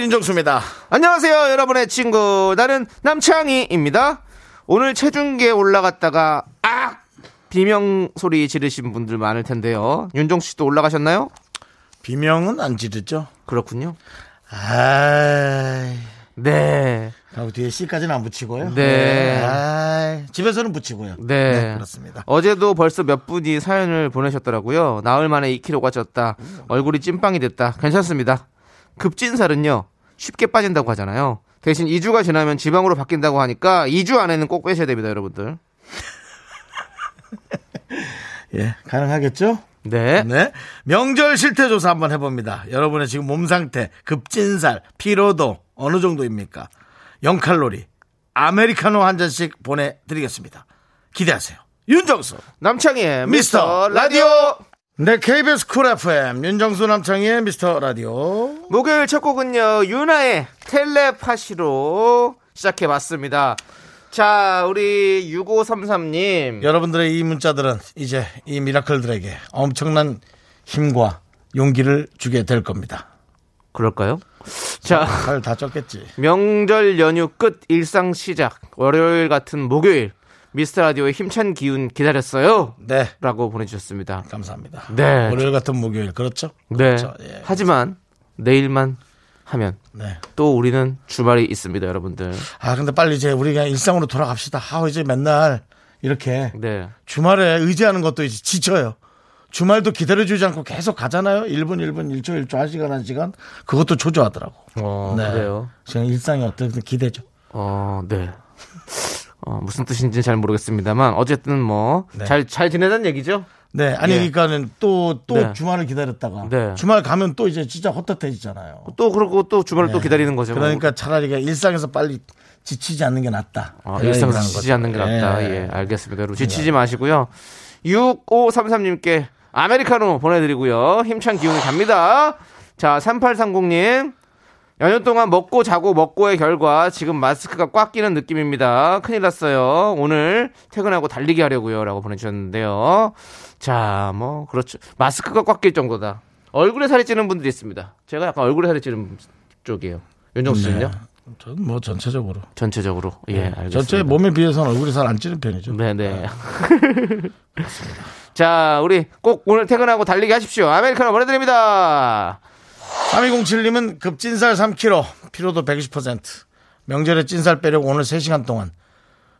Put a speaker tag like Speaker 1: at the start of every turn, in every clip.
Speaker 1: 윤정수입니다.
Speaker 2: 안녕하세요, 여러분의 친구. 나는 남창희입니다. 오늘 체중계에 올라갔다가, 아! 비명 소리 지르신 분들 많을 텐데요. 윤정수 씨도 올라가셨나요?
Speaker 1: 비명은 안 지르죠.
Speaker 2: 그렇군요.
Speaker 1: 아이
Speaker 2: 네.
Speaker 1: 하고 뒤에 C까지는 안 붙이고요.
Speaker 2: 네.
Speaker 1: 아이, 집에서는 붙이고요.
Speaker 2: 네.
Speaker 1: 그렇습니다.
Speaker 2: 어제도 벌써 몇 분이 사연을 보내셨더라고요. 나흘 만에 2kg가 쪘다. 얼굴이 찐빵이 됐다. 괜찮습니다. 급진살은요, 쉽게 빠진다고 하잖아요. 대신 2주가 지나면 지방으로 바뀐다고 하니까 2주 안에는 꼭 빼셔야 됩니다, 여러분들.
Speaker 1: 예, 가능하겠죠?
Speaker 2: 네.
Speaker 1: 네. 명절 실태 조사 한번 해봅니다. 여러분의 지금 몸 상태, 급진살, 피로도 어느 정도입니까? 0칼로리, 아메리카노 한 잔씩 보내드리겠습니다. 기대하세요. 윤정수.
Speaker 2: 남창희의
Speaker 1: 미스터
Speaker 2: 미스터 라디오.
Speaker 1: 네, KBS 쿨 FM, 윤정수 남창희의 미스터 라디오.
Speaker 2: 목요일 첫 곡은요, 윤하의 텔레파시로 시작해봤습니다. 자, 우리 6533님.
Speaker 1: 여러분들의 이 문자들은 이제 이 미라클들에게 엄청난 힘과 용기를 주게 될 겁니다.
Speaker 2: 그럴까요? 자,
Speaker 1: 살 다 쪘겠지.
Speaker 2: 명절 연휴 끝 일상 시작. 월요일 같은 목요일. 미스터 라디오의 힘찬 기운 기다렸어요.
Speaker 1: 네.
Speaker 2: 라고 보내주셨습니다.
Speaker 1: 감사합니다.
Speaker 2: 네.
Speaker 1: 월요일 같은 목요일. 그렇죠?
Speaker 2: 네.
Speaker 1: 그렇죠. 예.
Speaker 2: 하지만 내일만 하면
Speaker 1: 네.
Speaker 2: 또 우리는 주말이 있습니다, 여러분들.
Speaker 1: 아, 근데 빨리 이제 우리가 일상으로 돌아갑시다. 아, 이제 맨날 이렇게
Speaker 2: 네.
Speaker 1: 주말에 의지하는 것도 이제 지쳐요. 주말도 기다려주지 않고 계속 가잖아요. 1분, 1분, 1초, 1초, 1시간, 1시간. 그것도 초조하더라고.
Speaker 2: 어, 그래요.
Speaker 1: 지금 일상이 어떻든 기대죠.
Speaker 2: 어, 네. 어, 무슨 뜻인지 잘 모르겠습니다만 어쨌든 뭐잘잘 지내는 얘기죠.
Speaker 1: 네. 아니,
Speaker 2: 예.
Speaker 1: 그러니까는 또, 또
Speaker 2: 네.
Speaker 1: 주말을 기다렸다가.
Speaker 2: 네.
Speaker 1: 주말 가면 또 이제 진짜 헛헛해지잖아요.
Speaker 2: 또 그러고 또 주말을 또
Speaker 1: 네.
Speaker 2: 기다리는 거죠. 뭐.
Speaker 1: 그러니까 차라리 일상에서 빨리 지치지 않는 게 낫다.
Speaker 2: 아, 일상에서 지치지 않는 게. 낫다.
Speaker 1: 예.
Speaker 2: 예, 알겠습니다. 여러분 지치지 마시고요. 6533님께 아메리카노 보내드리고요. 힘찬 기운이 갑니다. 자, 3830님. 연휴 동안 먹고 자고 먹고의 결과 지금 마스크가 꽉 끼는 느낌입니다. 큰일 났어요. 오늘 퇴근하고 달리기 하려고요. 라고 보내주셨는데요. 자, 뭐, 그렇죠. 마스크가 꽉 낄 정도다. 얼굴에 살이 찌는 분들이 있습니다. 제가 약간 얼굴에 살이 찌는 쪽이에요. 윤정수 씨는요?
Speaker 1: 네. 저는 뭐 전체적으로.
Speaker 2: 전체적으로. 예, 알겠습니다.
Speaker 1: 전체 몸에 비해서는 얼굴이 잘 안 찌는 편이죠.
Speaker 2: 네네. 자, 우리 꼭 오늘 퇴근하고 달리기 하십시오. 아메리카노 보내드립니다.
Speaker 1: 3207님은 급진살 3kg, 피로도 120%. 명절에 찐살 빼려고 오늘 3시간 동안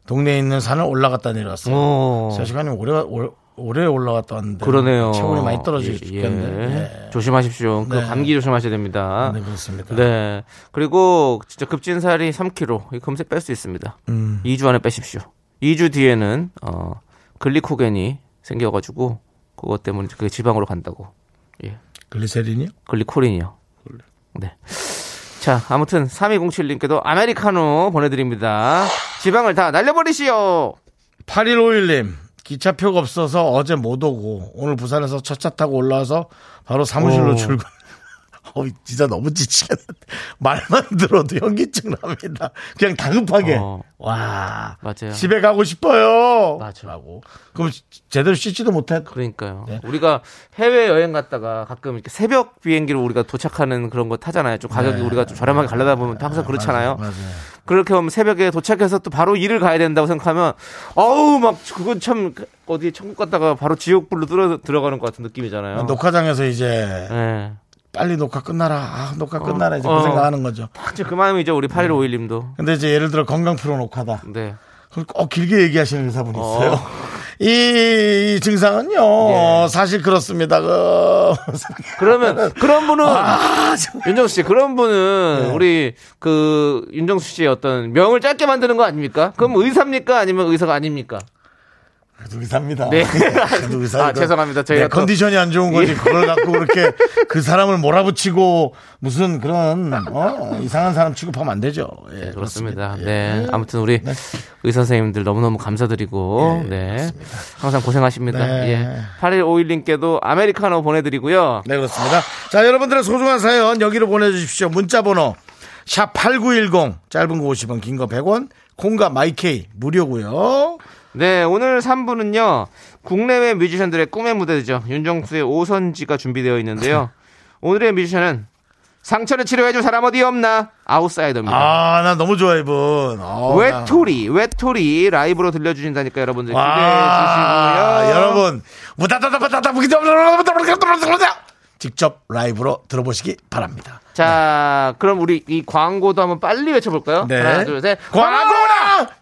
Speaker 1: 동네에 있는 산을 올라갔다 내려왔어요.
Speaker 2: 오.
Speaker 1: 3시간이면 오래, 오래, 오래 올라갔다 왔는데.
Speaker 2: 그러네요.
Speaker 1: 체온이 많이 떨어지고
Speaker 2: 예,
Speaker 1: 죽겠네. 예.
Speaker 2: 조심하십시오. 그
Speaker 1: 네.
Speaker 2: 감기 조심하셔야 됩니다.
Speaker 1: 네, 그렇습니다.
Speaker 2: 네. 그리고 진짜 급진살이 3kg. 이 금세 뺄 수 있습니다.
Speaker 1: 음.
Speaker 2: 2주 안에 빼십시오. 2주 뒤에는 어, 글리코겐이 생겨가지고 그것 때문에 그게 지방으로 간다고. 예.
Speaker 1: 글리세린이요?
Speaker 2: 글리코린이요. 네. 자, 아무튼 3207님께도 아메리카노 보내드립니다. 지방을 다 날려버리시오.
Speaker 1: 8151님, 기차표가 없어서 어제 못 오고, 오늘 부산에서 첫 차 타고 올라와서 바로 사무실로
Speaker 2: 오.
Speaker 1: 출근. 어, 진짜 너무 지치겠는데. 말만 들어도 현기증 납니다. 그냥 다급하게.
Speaker 2: 어.
Speaker 1: 와.
Speaker 2: 맞아요.
Speaker 1: 집에 가고 싶어요.
Speaker 2: 맞아.
Speaker 1: 라고. 그럼 제대로 씻지도 못해.
Speaker 2: 그러니까요.
Speaker 1: 네.
Speaker 2: 우리가 해외 여행 갔다가 가끔 이렇게 새벽 비행기로 우리가 도착하는 그런 거 타잖아요. 좀 가격이 우리가 좀 저렴하게 가려다 보면 또 항상 그렇잖아요.
Speaker 1: 네. 맞아요.
Speaker 2: 그렇게 하면 새벽에 도착해서 또 바로 일을 가야 된다고 생각하면 어우 막 그건 참 어디 천국 갔다가 바로 지옥불로 들어, 들어가는 것 같은 느낌이잖아요.
Speaker 1: 녹화장에서 이제
Speaker 2: 네.
Speaker 1: 빨리 녹화 끝나라. 아, 녹화 끝나라. 이제
Speaker 2: 어.
Speaker 1: 그 생각하는 거죠.
Speaker 2: 딱 이제 그 마음이죠. 우리 8151님도.
Speaker 1: 근데 이제 예를 들어 건강 프로 녹화다.
Speaker 2: 네.
Speaker 1: 그럼 꼭 길게 얘기하시는 의사분이
Speaker 2: 어.
Speaker 1: 있어요. 이, 이 증상은요,
Speaker 2: 예.
Speaker 1: 사실 그렇습니다. 그,
Speaker 2: 그러면 그런 분은
Speaker 1: 아, 참.
Speaker 2: 윤정수 씨 그런 분은
Speaker 1: 네.
Speaker 2: 우리 그 윤정수 씨의 어떤 명을 짧게 만드는 거 아닙니까? 그럼 의사입니까? 아니면 의사가 아닙니까?
Speaker 1: 그래도 의사입니다.
Speaker 2: 네.
Speaker 1: 그래도 의사.
Speaker 2: 아, 죄송합니다. 저희가
Speaker 1: 네,
Speaker 2: 또-
Speaker 1: 컨디션이 안 좋은 거지.
Speaker 2: 예.
Speaker 1: 그걸 갖고 그렇게 그 사람을 몰아붙이고 무슨 그런 어? 이상한 사람 취급하면 안 되죠. 예,
Speaker 2: 그렇습니다.
Speaker 1: 예.
Speaker 2: 네. 아무튼 우리 의사 선생님들 너무너무 감사드리고, 네. 항상 고생하십니다.
Speaker 1: 네.
Speaker 2: 예. 8151님께도 아메리카노 보내드리고요.
Speaker 1: 네, 그렇습니다. 자, 여러분들의 소중한 사연 여기로 보내주십시오. 문자번호 샵8910 짧은 거 50원, 긴 거 100원, 콩과 마이케이 무료고요.
Speaker 2: 네, 오늘 3부는요, 국내외 뮤지션들의 꿈의 무대죠. 윤정수의 오선지가 준비되어 있는데요. 오늘의 뮤지션은 상처를 치료해줄 사람 어디 없나? 아웃사이더입니다.
Speaker 1: 아, 나 너무 좋아, 이분. 어, 나-
Speaker 2: 외톨이, 외톨이 라이브로 들려주신다니까 여러분들 기대해
Speaker 1: 와,
Speaker 2: 주시고요.
Speaker 1: 여러분, 무다다다다다다 직접 라이브로 들어보시기 바랍니다.
Speaker 2: 자, 그럼 우리 이 광고도 한번 빨리 외쳐볼까요?
Speaker 1: 네.
Speaker 2: 하나, 둘, 셋.
Speaker 1: 광고나!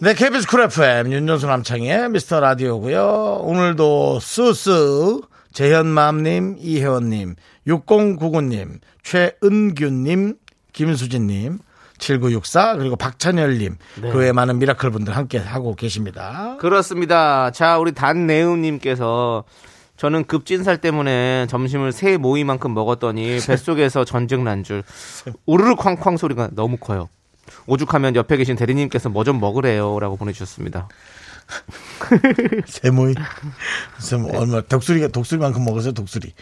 Speaker 1: 네, KBS 쿨 FM, 윤정수 남창희의 미스터 라디오고요 오늘도 쓰쓰, 재현맘님, 이혜원님, 6099님, 최은규님, 김수진님, 7964, 그리고 박찬열님,
Speaker 2: 네.
Speaker 1: 그 외 많은 미라클 분들 함께 하고 계십니다.
Speaker 2: 그렇습니다. 자, 우리 단내음님께서 저는 급찐살 때문에 점심을 새 모이만큼 먹었더니 뱃속에서 전쟁 난 줄 우르르 쾅쾅 소리가 너무 커요. 오죽하면 옆에 계신 대리님께서 뭐 좀 먹으래요라고 보내주셨습니다.
Speaker 1: 세모이. 무슨 뭐 얼마, 독수리가, 독수리만큼 먹었어요, 독수리.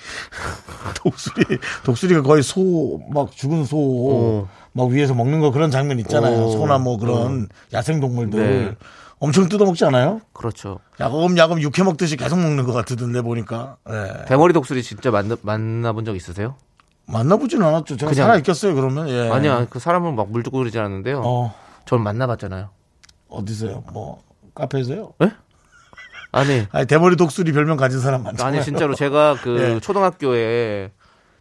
Speaker 1: 독수리, 독수리가 거의 소, 막 죽은 소,
Speaker 2: 오.
Speaker 1: 막 위에서 먹는 거 그런 장면 있잖아요.
Speaker 2: 오.
Speaker 1: 소나 뭐 그런 야생 동물들.
Speaker 2: 네.
Speaker 1: 엄청 뜯어먹지 않아요?
Speaker 2: 그렇죠.
Speaker 1: 야금야금 육회 먹듯이 계속 먹는 것 같던데 보니까. 예.
Speaker 2: 대머리 독수리 진짜 만나, 만나본 적 있으세요?
Speaker 1: 만나보진 않았죠. 제가
Speaker 2: 그냥-
Speaker 1: 살아 있겠어요, 그러면. 예.
Speaker 2: 아니야, 그 사람을 막 물고 그러지 않았는데요.
Speaker 1: 어,
Speaker 2: 전 만나봤잖아요.
Speaker 1: 어디서요? 뭐, 카페에서요?
Speaker 2: 아니,
Speaker 1: 아니, 대머리 독수리 별명 가진 사람 많잖아요.
Speaker 2: 아니 진짜로 제가 그
Speaker 1: 예.
Speaker 2: 초등학교에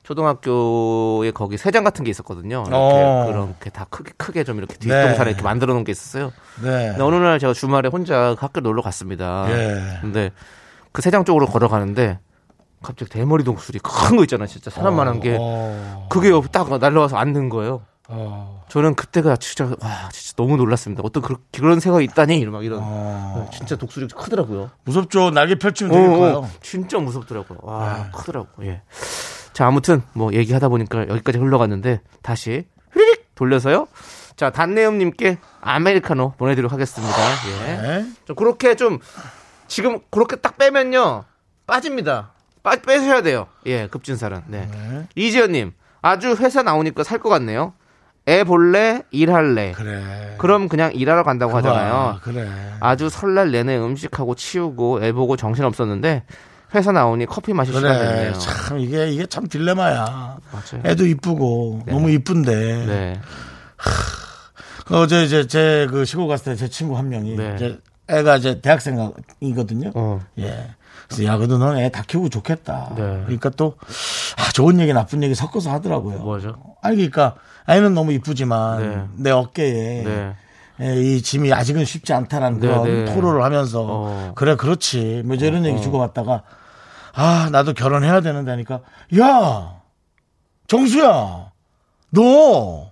Speaker 2: 초등학교에 거기 세장 같은 게 있었거든요. 이렇게
Speaker 1: 어.
Speaker 2: 그렇게 다 크게 크게 좀 이렇게
Speaker 1: 네.
Speaker 2: 뒷동산에 이렇게 만들어 놓은 게 있었어요.
Speaker 1: 네.
Speaker 2: 근데 어느 날 제가 주말에 혼자 학교 놀러 갔습니다.
Speaker 1: 예.
Speaker 2: 근데 그 세장 쪽으로 걸어가는데 갑자기 대머리 독수리 큰거 있잖아, 진짜 사람만한 게
Speaker 1: 어,
Speaker 2: 그게 옆- 딱 날라와서 앉는 거예요.
Speaker 1: 어,
Speaker 2: 저는 그때가 진짜 와 진짜 너무 놀랐습니다. 어떤 그런, 그런 새가 있다니 이런 막 이런
Speaker 1: 어.
Speaker 2: 진짜 독수리 크더라고요.
Speaker 1: 무섭죠. 날개 펼치면
Speaker 2: 어,
Speaker 1: 되니까요. 네.
Speaker 2: 어, 진짜 무섭더라고요. 와, 크더라고. 예. 자, 아무튼 뭐 얘기하다 보니까 여기까지 흘러갔는데 다시 휘릭 돌려서요. 자, 단내음님께 아메리카노 보내드리도록 하겠습니다. 예.
Speaker 1: 네.
Speaker 2: 좀 그렇게 좀 지금 그렇게 딱 빼면요 빠집니다. 빠, 빼셔야 돼요. 예, 급진살은. 네. 이지연님 아주 회사 나오니까 살 것 같네요. 애 볼래 일할래.
Speaker 1: 그래.
Speaker 2: 그럼 그냥 일하러 간다고 하잖아요.
Speaker 1: 그래.
Speaker 2: 아주 설날 내내 음식하고 치우고 애 보고 정신 없었는데 회사 나오니 커피 마실 시간
Speaker 1: 그래.
Speaker 2: 됐네요.
Speaker 1: 참 이게 이게 참 딜레마야.
Speaker 2: 맞아요.
Speaker 1: 애도 이쁘고 너무 이쁜데.
Speaker 2: 네.
Speaker 1: 그 어제 이제 제 그 시골 갔을 때 제 친구 한 명이
Speaker 2: 네.
Speaker 1: 이제 애가 이제 대학생이거든요.
Speaker 2: 어.
Speaker 1: 예. 그래서 야, 그래도 넌 애 다 키우고 좋겠다.
Speaker 2: 네.
Speaker 1: 그러니까 또 아, 좋은 얘기 나쁜 얘기 섞어서 하더라고요.
Speaker 2: 뭐죠?
Speaker 1: 아니 그러니까 애는 너무 이쁘지만
Speaker 2: 네.
Speaker 1: 내 어깨에
Speaker 2: 네.
Speaker 1: 예, 이 짐이 아직은 쉽지 않다라는
Speaker 2: 네,
Speaker 1: 그런
Speaker 2: 네.
Speaker 1: 토로를 하면서
Speaker 2: 어.
Speaker 1: 그래 그렇지 뭐 이런 얘기 주고받다가 아 나도 결혼해야 되는데 하니까 야 정수야 너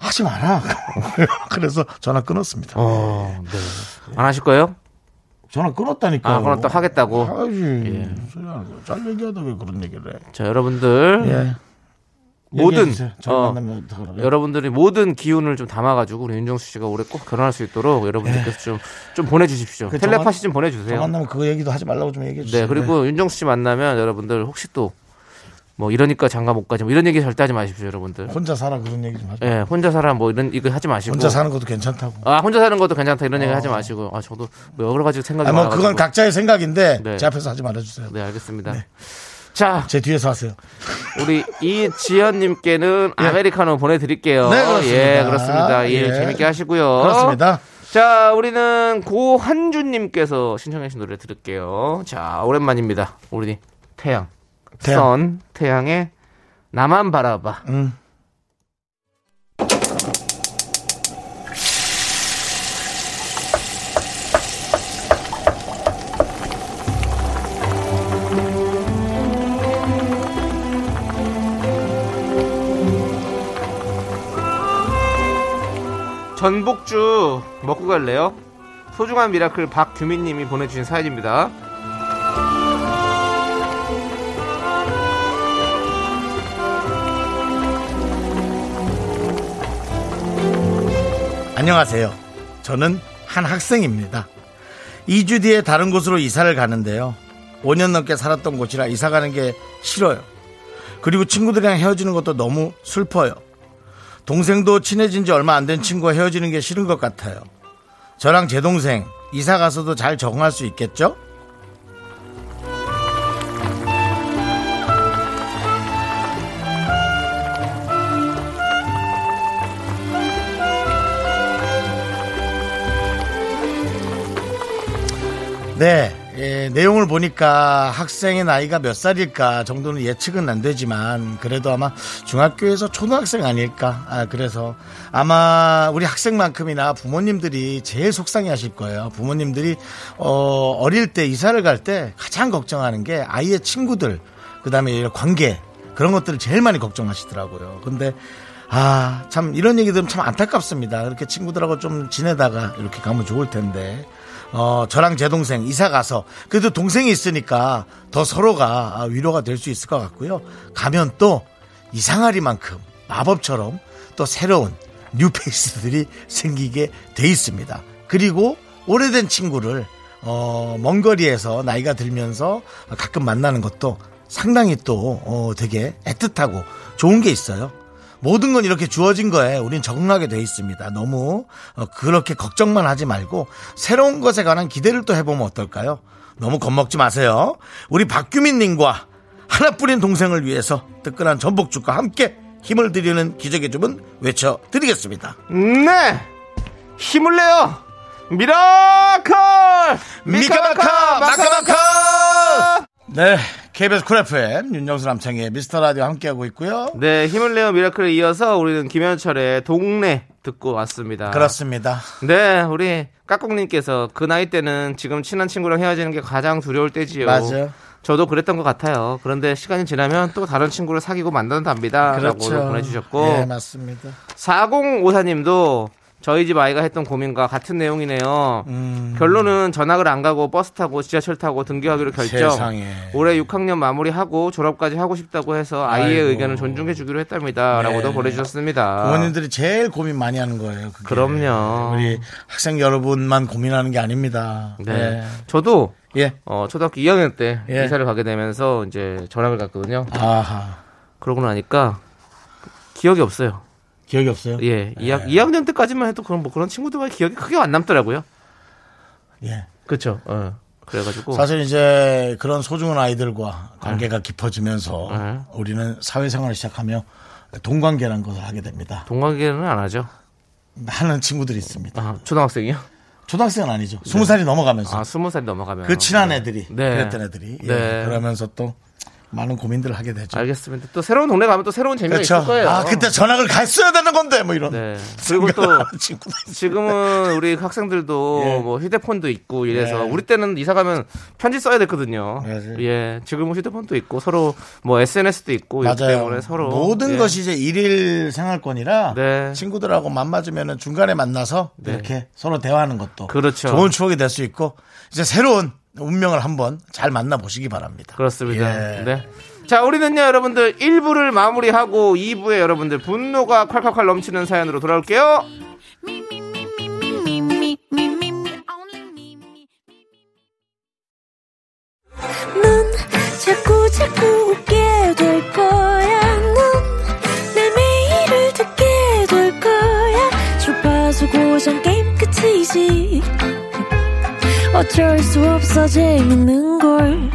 Speaker 1: 하지 마라 그래서 전화 끊었습니다
Speaker 2: 어, 네. 안 하실 거예요?
Speaker 1: 전화 끊었다니까
Speaker 2: 아, 또 하겠다고?
Speaker 1: 하지
Speaker 2: 예.
Speaker 1: 소리 하는 거야. 잘 얘기하다 왜 그런 얘기를 해
Speaker 2: 자, 여러분들
Speaker 1: 예.
Speaker 2: 모든 어? 여러분들이 모든 기운을 좀 담아가지고 우리 윤정수 씨가 올해 꼭 결혼할 수 있도록 여러분들께서 좀, 좀 보내주십시오.
Speaker 1: 예. 그
Speaker 2: 텔레파시
Speaker 1: 좀저
Speaker 2: 보내주세요.
Speaker 1: 만나면 그 얘기도 하지 말라고 좀 얘기해 주세요
Speaker 2: 네, 그리고 윤정수 씨 만나면 여러분들 혹시 또 뭐 이러니까 장가 못 가지 뭐 이런 얘기 절대 하지 마십시오, 여러분들.
Speaker 1: 혼자 살아 그런 얘기 좀 하지
Speaker 2: 예, 혼자 살아 뭐 이런 이거 하지 마시고.
Speaker 1: 혼자 사는 것도 괜찮다고
Speaker 2: 아, 혼자 사는 것도 괜찮다 이런 얘기 하지 마시고. 아, 저도 뭐 여러 가지 생각이
Speaker 1: 아, 뭐
Speaker 2: 많아가지고.
Speaker 1: 그건 각자의 생각인데
Speaker 2: 네.
Speaker 1: 제 앞에서 하지 말아주세요.
Speaker 2: 네, 알겠습니다. 자,
Speaker 1: 제 뒤에서 하세요.
Speaker 2: 우리 이지연님께는 아메리카노 보내드릴게요.
Speaker 1: 네, 그렇습니다.
Speaker 2: 예, 그렇습니다. 예,
Speaker 1: 예.
Speaker 2: 재밌게 하시고요.
Speaker 1: 그렇습니다.
Speaker 2: 자, 우리는 고한주님께서 신청하신 노래 들을게요. 자, 오랜만입니다. 우리 태양.
Speaker 1: 태양.
Speaker 2: 선, 태양의 나만 바라봐.
Speaker 1: 음.
Speaker 2: 전복주 먹고 갈래요? 소중한 미라클 박규민님이 보내주신 사연입니다.
Speaker 1: 안녕하세요. 저는 한 학생입니다. 2주 뒤에 다른 곳으로 이사를 가는데요. 5년 넘게 살았던 곳이라 이사 가는 게 싫어요. 그리고 친구들이랑 헤어지는 것도 너무 슬퍼요. 동생도 친해진 지 얼마 안 된 친구와 헤어지는 게 싫은 것 같아요. 저랑 제 동생 이사 가서도 잘 적응할 수 있겠죠? 네, 예, 내용을 보니까 학생의 나이가 몇 살일까 정도는 예측은 안 되지만 그래도 아마 중학교에서 초등학생 아닐까. 아, 그래서 아마 우리 학생만큼이나 부모님들이 제일 속상해 하실 거예요. 부모님들이 어, 어릴 때 이사를 갈 때 가장 걱정하는 게 아이의 친구들, 그 다음에 이런 관계, 그런 것들을 제일 많이 걱정하시더라고요. 근데 아, 참, 이런 얘기 들으면 참 안타깝습니다. 이렇게 친구들하고 좀 지내다가 이렇게 가면 좋을 텐데. 어, 저랑 제 동생 이사 가서 그래도 동생이 있으니까 더 서로가 위로가 될 수 있을 것 같고요. 가면 또 이상하리만큼 마법처럼 또 새로운 뉴페이스들이 생기게 돼 있습니다. 그리고 오래된 친구를 어, 먼 거리에서 나이가 들면서 가끔 만나는 것도 상당히 또 어, 되게 애틋하고 좋은 게 있어요. 모든 건 이렇게 주어진 거에 우린 적응하게 돼 있습니다. 너무 어, 그렇게 걱정만 하지 말고 새로운 것에 관한 기대를 또 해보면 어떨까요? 너무 겁먹지 마세요. 우리 박규민님과 하나뿐인 동생을 위해서 뜨끈한 전복죽과 함께 힘을 드리는 기적의 주문 외쳐드리겠습니다.
Speaker 2: 네! 힘을 내요! 미라클!
Speaker 1: 미카마카 마카마카! 네, KBS 쿨 FM 윤정수 남창희의 미스터 라디오 함께하고 있고요.
Speaker 2: 네, 힘을 내요 미라클에 이어서 우리는 김현철의 동네 듣고 왔습니다.
Speaker 1: 그렇습니다.
Speaker 2: 네, 우리 까꿍님께서 그 나이 때는 지금 친한 친구랑 헤어지는 게 가장 두려울 때지요.
Speaker 1: 맞아요.
Speaker 2: 저도 그랬던 것 같아요. 그런데 시간이 지나면 또 다른 친구를 사귀고 만난답니다.
Speaker 1: 그렇죠.
Speaker 2: 라고 보내주셨고.
Speaker 1: 예, 맞습니다.
Speaker 2: 4054님도 저희 집 아이가 했던 고민과 같은 내용이네요.
Speaker 1: 음.
Speaker 2: 결론은 전학을 안 가고 버스 타고 지하철 타고 등교하기로 결정.
Speaker 1: 세상에.
Speaker 2: 올해 6학년 마무리하고 졸업까지 하고 싶다고 해서 아이의
Speaker 1: 아이고.
Speaker 2: 의견을 존중해 주기로 했답니다.
Speaker 1: 네.
Speaker 2: 라고도 보내주셨습니다.
Speaker 1: 부모님들이 제일 고민 많이 하는 거예요. 그게.
Speaker 2: 그럼요.
Speaker 1: 우리 학생 여러분만 고민하는 게 아닙니다.
Speaker 2: 네. 저도
Speaker 1: 예.
Speaker 2: 어, 초등학교 2학년 때
Speaker 1: 예.
Speaker 2: 이사를 가게 되면서 이제 전학을 갔거든요.
Speaker 1: 아하.
Speaker 2: 그러고 나니까 기억이 없어요.
Speaker 1: 기억이 없어요?
Speaker 2: 예. 2학, 2학년 때까지만 해도 그런 뭐 그런 친구들과 기억이 크게 안 남더라고요.
Speaker 1: 예.
Speaker 2: 그렇죠. 어. 그래가지고
Speaker 1: 사실 이제 그런 소중한 아이들과 관계가 깊어지면서
Speaker 2: 네.
Speaker 1: 우리는 사회생활을 시작하며 동관계라는 것을 하게 됩니다.
Speaker 2: 동관계는 안 하죠.
Speaker 1: 하는 친구들이 있습니다.
Speaker 2: 아, 초등학생이요?
Speaker 1: 초등학생은 아니죠. 스무 살이 넘어가면서
Speaker 2: 아, 스무 살 넘어가면.
Speaker 1: 그 친한 애들이
Speaker 2: 네.
Speaker 1: 그랬던 애들이 예.
Speaker 2: 네.
Speaker 1: 그러면서 또 많은 고민들을 하게 되죠.
Speaker 2: 알겠습니다. 또 새로운 동네 가면 또 새로운 재미가
Speaker 1: 그렇죠.
Speaker 2: 있을 거예요.
Speaker 1: 아 그때 전학을 갔어야 되는 건데 뭐 이런.
Speaker 2: 네. 그리고 또. 지금은 우리 학생들도
Speaker 1: 예.
Speaker 2: 뭐 휴대폰도 있고 이래서
Speaker 1: 네.
Speaker 2: 우리 때는 이사 가면 편지 써야 됐거든요.
Speaker 1: 맞아요.
Speaker 2: 예. 지금은 휴대폰도 있고 서로 뭐 SNS도 있고
Speaker 1: 맞아요.
Speaker 2: 때문에 서로
Speaker 1: 모든
Speaker 2: 예.
Speaker 1: 것이 이제 일일 생활권이라
Speaker 2: 네.
Speaker 1: 친구들하고 맘 맞으면 중간에 만나서
Speaker 2: 네.
Speaker 1: 이렇게 서로 대화하는 것도
Speaker 2: 그렇죠.
Speaker 1: 좋은 추억이 될 수 있고 이제 새로운 운명을 한번 잘 만나보시기 바랍니다.
Speaker 2: 그렇습니다.
Speaker 1: 예.
Speaker 2: 네. 자, 우리는요, 여러분들 1부를 마무리하고 2부에 여러분들 분노가 콸콸콸 넘치는 사연으로 돌아올게요.
Speaker 3: 자꾸 자꾸 웃게 될 거야. 넌내 매일을 듣게 될 거야. 주파수 고정 게임 끝이지. 어쩔 수 없어 재밌는 걸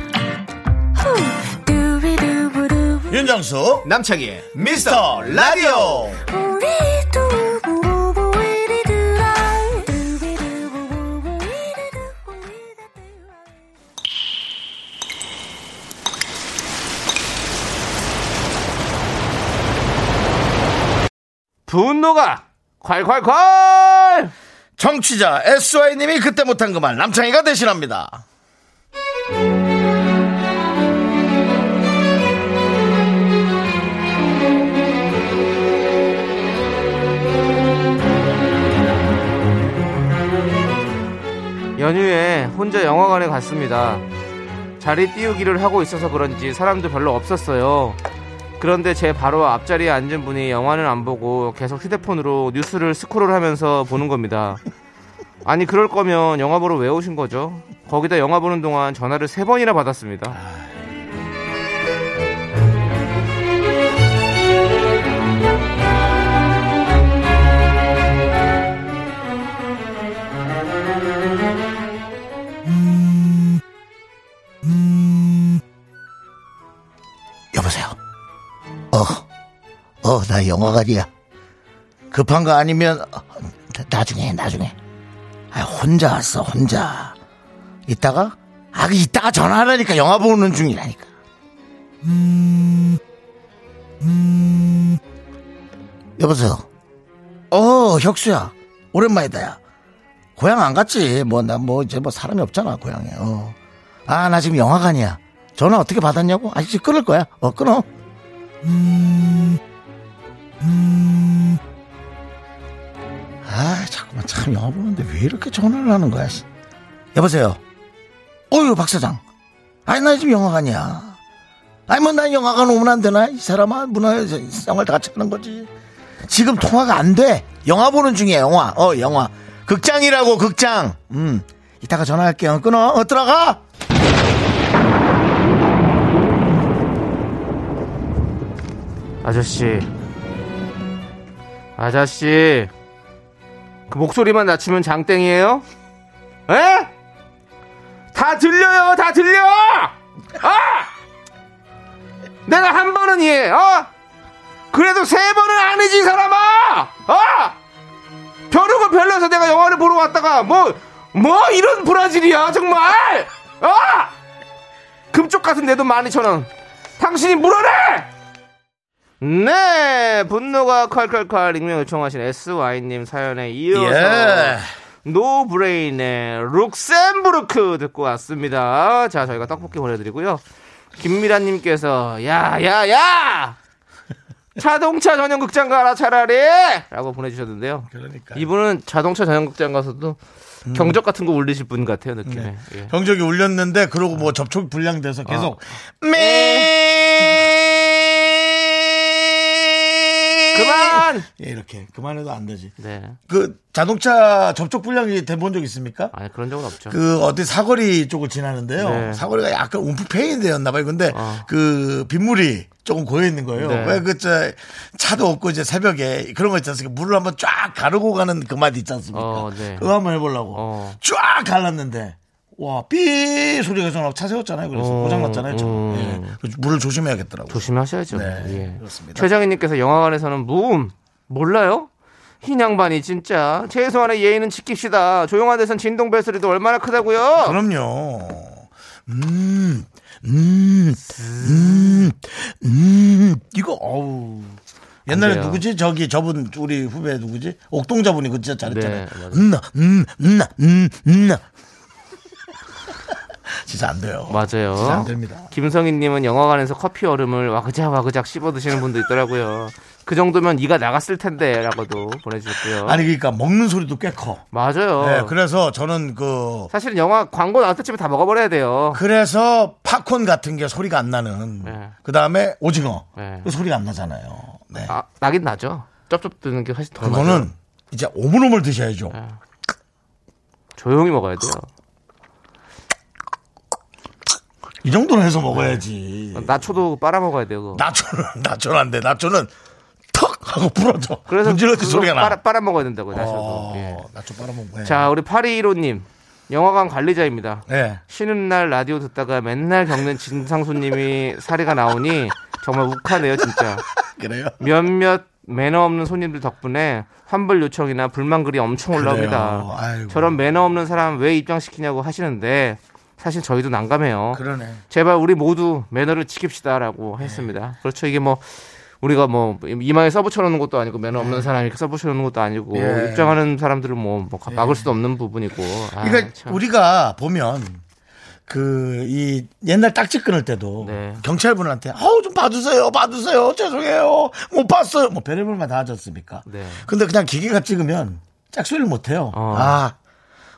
Speaker 1: 윤정수
Speaker 2: 남창희
Speaker 1: 미스터 라디오
Speaker 2: 분노가 콸콸콸
Speaker 1: 정취자 SY님이 그때 못한 그 말 남창희가 대신합니다.
Speaker 2: 연휴에 혼자 영화관에 갔습니다. 자리 띄우기를 하고 있어서 그런지 사람도 별로 없었어요. 그런데 제 바로 앞자리에 앉은 분이 영화는 안 보고 계속 휴대폰으로 뉴스를 스크롤하면서 보는 겁니다. 아니 그럴 거면 영화 보러 왜 오신 거죠? 거기다 영화 보는 동안 전화를 세 번이나 받았습니다.
Speaker 1: 어, 어, 나 영화관이야. 급한 거 아니면 어, 나- 나중에, 나중에. 아, 혼자 왔어, 혼자. 이따가? 아, 이따가 전화하라니까 영화 보는 중이라니까. 음, 음. 여보세요. 어, 혁수야. 오랜만이다, 야. 고향 안 갔지. 뭐, 나 뭐, 이제 뭐 사람이 없잖아, 고향에. 어. 아, 나 지금 영화관이야. 전화 어떻게 받았냐고? 아직 끊을 거야. 어, 끊어. 아, 자꾸만 참 영화 보는데 왜 이렇게 전화를 하는 거야? 씨. 여보세요. 어유 박 사장. 아니 나 지금 영화관이야. 아니 뭐 난 영화관 오면 안 되나? 이 사람아 문화 생활 다 같이 하는 거지. 지금 통화가 안 돼. 영화 보는 중이야 영화. 어 영화. 극장이라고 극장. 음. 이따가 전화할게요. 끊어. 어 들어가.
Speaker 2: 아저씨. 아저씨. 그 목소리만 낮추면 장땡이에요? 에? 다 들려요, 다 들려! 아! 내가 한 번은 이해, 어? 그래도 세 번은 아니지, 이 사람아! 어? 벼르고 별러서 내가 영화를 보러 왔다가, 뭐, 뭐 이런 브라질이야, 정말! 어? 금쪽 같은 내 돈 12,000원. 당신이 물어내! 네, 분노가 콸콸콸 익명 요청하신 SY님 사연에 이어서
Speaker 1: 예.
Speaker 2: 노브레인의 룩셈부르크 듣고 왔습니다. 자, 저희가 떡볶이 보내드리고요. 김미라님께서 야야야 자동차 전용 극장 가라 차라리 라고 보내주셨는데요.
Speaker 1: 그러니까.
Speaker 2: 이분은 자동차 전용 극장 가서도 경적 같은 거 울리실 분 같아요 느낌에.
Speaker 1: 네.
Speaker 2: 예.
Speaker 1: 경적이 울렸는데 그러고 뭐 접촉 불량돼서 계속 매
Speaker 2: 그만.
Speaker 1: 예, 이렇게 그만해도 안 되지.
Speaker 2: 네.
Speaker 1: 그 자동차 접촉 불량이 돼본적 있습니까?
Speaker 2: 아니 그런 적은 없죠.
Speaker 1: 그 어디 사거리 쪽을 지나는데요.
Speaker 2: 네.
Speaker 1: 사거리가 약간 움푹패인되었나 봐요. 근데
Speaker 2: 어.
Speaker 1: 그 빗물이 조금 고여 있는 거예요.
Speaker 2: 네.
Speaker 1: 왜그저 차도 없고 이제 새벽에 그런 거 있지 않습니까? 물을 한번 쫙 가르고 가는 그 맛 있지 않습니까?
Speaker 2: 어, 네.
Speaker 1: 그거 한번 해보려고
Speaker 2: 어.
Speaker 1: 쫙 갈랐는데 와, 삐 소리가 좀차 세웠잖아요. 그래서
Speaker 2: 어,
Speaker 1: 고장났잖아요. 저.
Speaker 2: 음.
Speaker 1: 예. 물을 조심해야겠더라고요.
Speaker 2: 조심하셔야죠.
Speaker 1: 네,
Speaker 2: 예.
Speaker 1: 그렇습니다.
Speaker 2: 최정희님께서 영화관에서는 무음 몰라요? 흰 양반이 진짜 최소한의 예의는 지킵시다. 조용한 데선 진동 벨소리도 얼마나 크다고요?
Speaker 1: 그럼요. 음, 음, 음, 음, 이거, 어우. 옛날에. 누구지? 저기 저분, 우리 후배 누구지? 옥동자분이 그 진짜 잘했잖아요.
Speaker 2: 네, 맞아요.
Speaker 1: 음, 나, 음, 음, 나, 음, 음, 나. 진짜 안 돼요.
Speaker 2: 맞아요.
Speaker 1: 진짜 안 됩니다.
Speaker 2: 김성희님은 영화관에서 커피 얼음을 와그작 와그작 씹어 드시는 분도 있더라고요. 그 정도면 이가 나갔을 텐데라고도 보내주셨고요.
Speaker 1: 아니, 그러니까 먹는 소리도 꽤 커.
Speaker 2: 맞아요.
Speaker 1: 네, 그래서 저는 그,
Speaker 2: 사실은 영화 광고 나왔을 때쯤에 다 먹어버려야 돼요.
Speaker 1: 그래서 팝콘 같은 게 소리가 안 나는.
Speaker 2: 네.
Speaker 1: 그 다음에 오징어.
Speaker 2: 네.
Speaker 1: 그 소리가 안 나잖아요. 네.
Speaker 2: 아, 나긴 나죠. 쩝쩝 드는 게 훨씬 더
Speaker 1: 그거는
Speaker 2: 맞아요.
Speaker 1: 이제 오물오물 드셔야죠.
Speaker 2: 네. 조용히 먹어야 돼요.
Speaker 1: 이 정도는 해서 먹어야지.
Speaker 2: 나초도 빨아 먹어야 돼요.
Speaker 1: 나초는 나초는 안 돼. 나초는 턱 하고 부러져.
Speaker 2: 그래서
Speaker 1: 문질러지
Speaker 2: 그거
Speaker 1: 소리가 나.
Speaker 2: 빨아, 빨아 먹어야 된다고요. 나초도.
Speaker 1: 어,
Speaker 2: 예.
Speaker 1: 나초 빨아먹고 해.
Speaker 2: 자, 우리 8215님. 영화관 관리자입니다.
Speaker 1: 네.
Speaker 2: 쉬는 날 라디오 듣다가 맨날 겪는 진상 손님이 사례가 나오니 정말 욱하네요, 진짜.
Speaker 1: 그래요.
Speaker 2: 몇몇 매너 없는 손님들 덕분에 환불 요청이나 불만 글이 엄청 올라옵니다. 저런 매너 없는 사람 왜 입장시키냐고 하시는데 사실 저희도 난감해요.
Speaker 1: 그러네.
Speaker 2: 제발 우리 모두 매너를 지킵시다라고 했습니다. 그렇죠. 이게 뭐 우리가 뭐 이마에 써붙여 놓는 것도 아니고 매너 없는 사람이 이렇게 써붙여 놓는 것도 아니고
Speaker 1: 예.
Speaker 2: 입장하는 사람들은 뭐, 뭐 막을 수도 없는 부분이고. 아,
Speaker 1: 그러니까
Speaker 2: 참.
Speaker 1: 우리가 보면 그 이 옛날 딱지 끊을 때도
Speaker 2: 네.
Speaker 1: 경찰분한테 아우 좀 봐주세요, 봐주세요, 죄송해요, 못 봤어요. 뭐 별의별 말다 하지 않습니까?
Speaker 2: 네.
Speaker 1: 근데 그냥 기계가 찍으면 짝소리를 못 해요.
Speaker 2: 어.
Speaker 1: 아,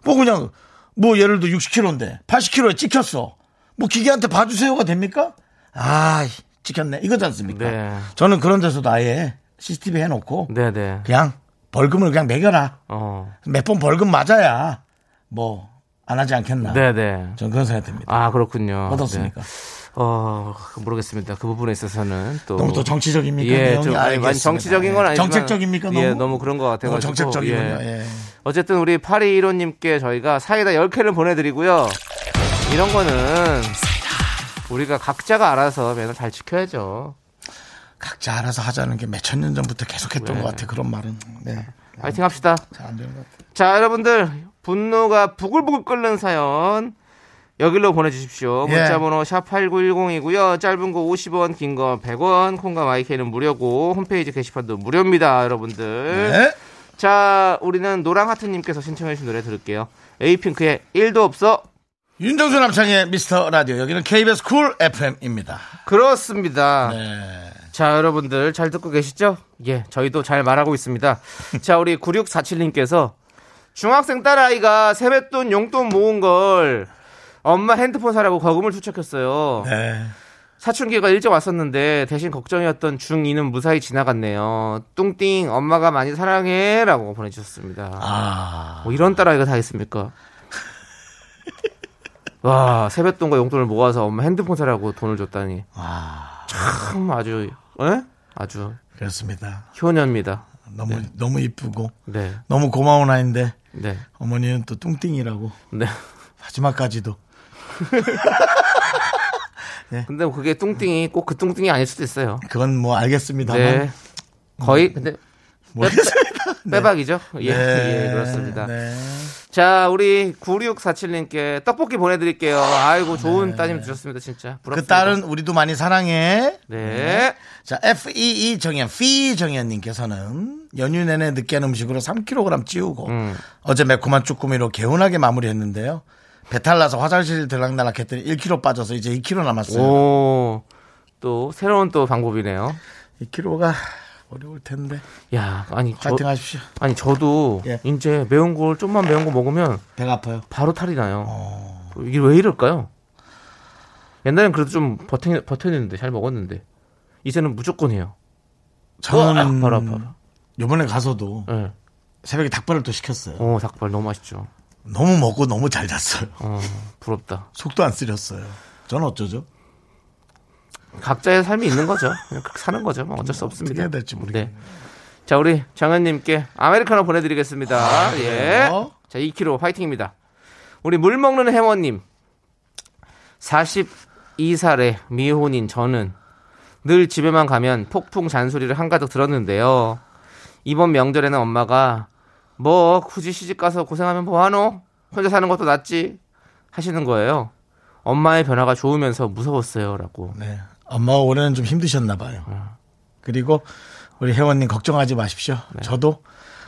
Speaker 1: 뭐 그냥 뭐 예를 들어 60kg인데 80kg에 찍혔어. 뭐 기계한테 봐주세요가 됩니까? 아, 찍혔네. 이거지 않습니까?
Speaker 2: 네.
Speaker 1: 저는 그런 데서도 아예 CCTV 해놓고
Speaker 2: 네 네.
Speaker 1: 그냥 벌금을 그냥 매겨라.
Speaker 2: 어.
Speaker 1: 몇 번 벌금 맞아야 뭐 안 하지 않겠나.
Speaker 2: 네네.
Speaker 1: 저는 그런 생각이 듭니다.
Speaker 2: 아 그렇군요.
Speaker 1: 어떻습니까?
Speaker 2: 네. 어 모르겠습니다. 그 부분에 있어서는 또
Speaker 1: 너무 또 정치적입니까?
Speaker 2: 예? 좀 아니,
Speaker 1: 알겠습니다.
Speaker 2: 정치적인 건
Speaker 1: 예.
Speaker 2: 아니지만
Speaker 1: 정책적입니까? 너무?
Speaker 2: 예, 너무 그런 것 같아가지고
Speaker 1: 너무 정책적이군요.
Speaker 2: 예.
Speaker 1: 예.
Speaker 2: 어쨌든 우리 8215님께 저희가 사이다 10개를 보내드리고요. 이런 거는 우리가 각자가 알아서 매너 잘 지켜야죠.
Speaker 1: 각자 알아서 하자는 게 몇천 년 전부터 계속했던
Speaker 2: 네.
Speaker 1: 것 같아. 그런 말은. 네.
Speaker 2: 파이팅 합시다.
Speaker 1: 잘 안 되는 것 같아.
Speaker 2: 자, 여러분들 분노가 부글부글 끓는 사연 여기로 보내주십시오.
Speaker 1: 예.
Speaker 2: 문자번호 샵 8910이고요. 짧은 거 50원, 긴 거 100원, 콩과 my K는 무료고 홈페이지 게시판도 무료입니다, 여러분들.
Speaker 1: 네.
Speaker 2: 자, 우리는 노랑하트님께서 신청해 주신 노래 들을게요. 에이핑크의 1도 없어.
Speaker 1: 윤정수 남창희의 미스터 라디오. 여기는 KBS 쿨 FM입니다.
Speaker 2: 그렇습니다.
Speaker 1: 네.
Speaker 2: 자, 여러분들 잘 듣고 계시죠? 예, 저희도 잘 말하고 있습니다. 자, 우리 9647님께서 중학생 딸아이가 세뱃돈 용돈 모은 걸 엄마 핸드폰 사라고 거금을 투척했어요.
Speaker 1: 네.
Speaker 2: 사춘기가 일찍 왔었는데 대신 걱정이었던 중2는 무사히 지나갔네요. 뚱띵 엄마가 많이 사랑해 라고 보내주셨습니다.
Speaker 1: 아.
Speaker 2: 뭐 이런 딸아이가 다 있습니까? 와 세뱃돈과 용돈을 모아서 엄마 핸드폰 사라고 돈을 줬다니
Speaker 1: 아.
Speaker 2: 참 아주 에? 아주
Speaker 1: 그렇습니다.
Speaker 2: 효녀입니다.
Speaker 1: 너무, 너무 이쁘고.
Speaker 2: 네,
Speaker 1: 너무 고마운 아이인데.
Speaker 2: 네,
Speaker 1: 어머니는 또 뚱띵이라고.
Speaker 2: 네.
Speaker 1: 마지막까지도.
Speaker 2: 근데 그게 뚱띵이 꼭 그 뚱띵이 아닐 수도 있어요.
Speaker 1: 그건 뭐 알겠습니다만.
Speaker 2: 네, 거의 근데
Speaker 1: 모르겠습니다.
Speaker 2: 빼박이죠. 예,
Speaker 1: 네.
Speaker 2: 예, 그렇습니다.
Speaker 1: 네.
Speaker 2: 자, 우리 9647님께 떡볶이 보내드릴게요. 아이고, 좋은 따님 주셨습니다, 진짜. 부럽습니다.
Speaker 1: 네. 그 딸은 우리도 많이 사랑해.
Speaker 2: 네.
Speaker 1: 자, FEE 정연, FE 정연님께서는 연휴 내내 느끼한 음식으로 3kg 찌우고
Speaker 2: 음.
Speaker 1: 어제 매콤한 쭈꾸미로 개운하게 마무리했는데요. 배탈 나서 화장실 들락날락 했더니 1kg 빠져서 이제 2kg 남았어요.
Speaker 2: 오, 또, 새로운 또 방법이네요.
Speaker 1: 2kg가 어려울 텐데.
Speaker 2: 야, 아니, 저,
Speaker 1: 파이팅 하십시오.
Speaker 2: 아니, 저도
Speaker 1: 예.
Speaker 2: 이제 매운 걸, 좀만 매운 거 먹으면
Speaker 1: 배가 아파요.
Speaker 2: 바로 탈이 나요.
Speaker 1: 어.
Speaker 2: 이게 왜 이럴까요? 옛날엔 그래도 좀 버텨, 버텼는데, 잘 먹었는데. 이제는 무조건 해요.
Speaker 1: 저는
Speaker 2: 어, 바로 아파.
Speaker 1: 요번에 가서도
Speaker 2: 예.
Speaker 1: 새벽에 닭발을 또 시켰어요.
Speaker 2: 오, 닭발 너무 맛있죠.
Speaker 1: 너무 먹고 너무 잘 잤어요.
Speaker 2: 어, 부럽다.
Speaker 1: 속도 안 쓰렸어요. 저는 어쩌죠?
Speaker 2: 각자의 삶이 있는 거죠. 그냥 그렇게 사는 거죠. 뭐 어쩔 수 없습니다.
Speaker 1: 해야 될지 모르겠네요.
Speaker 2: 네. 자, 우리 정현님께 아메리카노 보내드리겠습니다. 예.
Speaker 1: 그래요?
Speaker 2: 자, 2kg 파이팅입니다. 우리 물 먹는 해머님. 42살의 미혼인 저는 늘 집에만 가면 폭풍 잔소리를 한가득 들었는데요. 이번 명절에는 엄마가 뭐 굳이 시집 가서 고생하면 뭐하노? 혼자 사는 것도 낫지 하시는 거예요. 엄마의 변화가 좋으면서 무서웠어요. 라고.
Speaker 1: 네. 엄마가 올해는 좀 힘드셨나 봐요. 그리고 우리 회원님 걱정하지 마십시오. 저도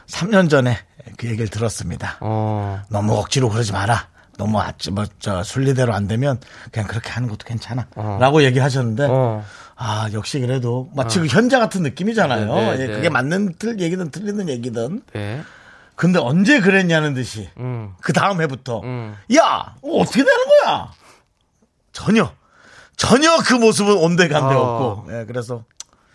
Speaker 1: 3년 전에 그 얘기를 들었습니다.
Speaker 2: 어,
Speaker 1: 너무 억지로 그러지 마라. 너무 아ጭ, 뭐, 저, 순리대로 안 되면 그냥 그렇게 하는 것도 괜찮아.
Speaker 2: 어.
Speaker 1: 라고 얘기하셨는데,
Speaker 2: 어.
Speaker 1: 아, 역시 그래도 마치 그 현자 같은 느낌이잖아요.
Speaker 2: 네, 네,
Speaker 1: 예,
Speaker 2: 네.
Speaker 1: 그게 맞는 틀 얘기든 틀리는 얘기든.
Speaker 2: 네.
Speaker 1: 근데 언제 그랬냐는 듯이
Speaker 2: 음.
Speaker 1: 그 다음 해부터
Speaker 2: 음.
Speaker 1: 야 어, 어떻게 되는 거야 전혀 전혀 그 모습은 온데간데
Speaker 2: 어.
Speaker 1: 없고 예, 그래서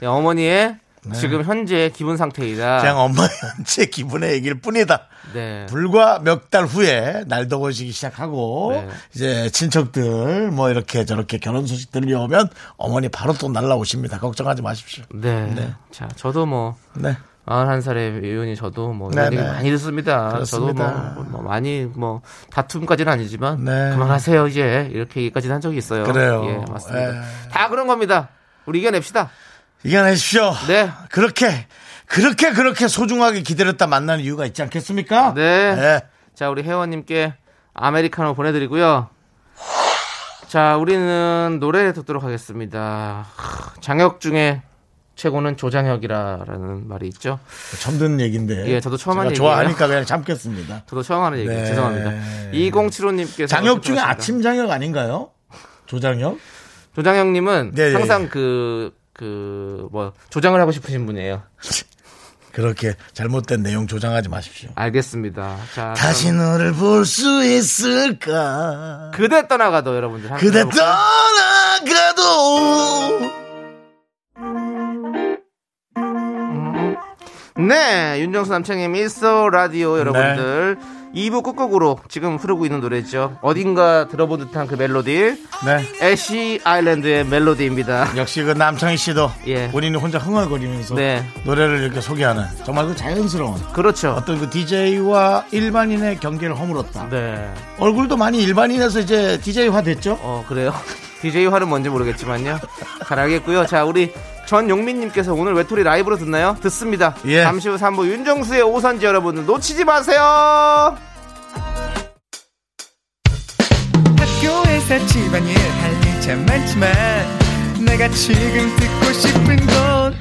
Speaker 2: 네, 어머니의 지금 현재 기분 상태이다.
Speaker 1: 그냥 엄마 현재 기분의 얘기일 뿐이다
Speaker 2: 네.
Speaker 1: 불과 몇 달 후에 날 더워지기 시작하고
Speaker 2: 네.
Speaker 1: 이제 친척들 뭐 이렇게 저렇게 결혼 소식 들려오면 어머니 바로 또 날라오십니다 걱정하지 마십시오
Speaker 2: 네.
Speaker 1: 네.
Speaker 2: 자, 저도 뭐
Speaker 1: 네
Speaker 2: 41살의 미혼이 저도 뭐
Speaker 1: 네,
Speaker 2: 이런 얘기
Speaker 1: 네.
Speaker 2: 많이 듣습니다.
Speaker 1: 그렇습니다.
Speaker 2: 저도 뭐, 뭐 많이 뭐 다툼까지는 아니지만
Speaker 1: 네.
Speaker 2: 그만하세요 이제 이렇게 얘기까지는 한 적이 있어요.
Speaker 1: 그래요.
Speaker 2: 예, 맞습니다.
Speaker 1: 예.
Speaker 2: 다 그런 겁니다. 우리 이겨냅시다.
Speaker 1: 이겨내십시오
Speaker 2: 네.
Speaker 1: 그렇게 그렇게 그렇게 소중하게 기다렸다 만나는 이유가 있지 않겠습니까
Speaker 2: 네.
Speaker 1: 네.
Speaker 2: 자, 우리 회원님께 아메리카노 보내드리고요. 자, 우리는 노래 듣도록 하겠습니다. 하, 장혁 중에 최고는 조장혁이라는 말이 있죠.
Speaker 1: 처음 듣는 얘기인데.
Speaker 2: 예, 저도 처음 하는
Speaker 1: 좋아하니까 그냥 참겠습니다.
Speaker 2: 저도 처음 하는 얘기예요.
Speaker 1: 네.
Speaker 2: 죄송합니다. 2075님께서
Speaker 1: 장혁 중에 아침 장혁 아닌가요? 조장혁?
Speaker 2: 조장혁님은
Speaker 1: 네, 네.
Speaker 2: 항상 그, 그, 뭐, 조장을 하고 싶으신 분이에요.
Speaker 1: 그렇게 잘못된 내용 조장하지 마십시오.
Speaker 2: 알겠습니다. 자,
Speaker 1: 다시 너를 볼 수 있을까?
Speaker 2: 그대 떠나가도 여러분들
Speaker 1: 그대? 떠나가도
Speaker 2: 네, 윤정수 남창의 미스터 라디오
Speaker 1: 네.
Speaker 2: 여러분들 2부 끝곡으로 지금 흐르고 있는 노래죠. 어딘가 들어본 듯한 그 멜로디
Speaker 1: 네.
Speaker 2: 애쉬 아일랜드의 멜로디입니다.
Speaker 1: 역시 그 남창희 씨도
Speaker 2: 예.
Speaker 1: 본인이 혼자 흥얼거리면서
Speaker 2: 네.
Speaker 1: 노래를 이렇게 소개하는 정말 그 자연스러운
Speaker 2: 그렇죠.
Speaker 1: 어떤 그 DJ와 일반인의 경계를 허물었다.
Speaker 2: 네.
Speaker 1: 얼굴도 많이 일반인에서 이제 DJ화 됐죠?
Speaker 2: 어, 그래요. DJ 화는 뭔지 모르겠지만요. 잘 알겠고요. 자, 우리 전용민님께서 오늘 외톨이 라이브로 듣나요? 듣습니다.
Speaker 1: 예.
Speaker 2: 잠시 후 3부 윤정수의 오선지 여러분들 놓치지 마세요.
Speaker 4: 학교에서 집안일 할일참 많지만 내가 지금 듣고 싶은 건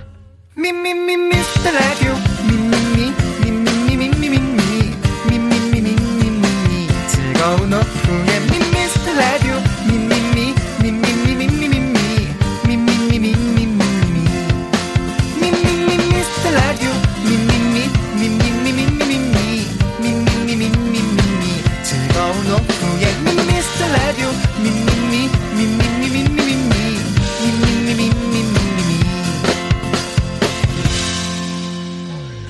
Speaker 4: 미미미 미스터 라디오 미미미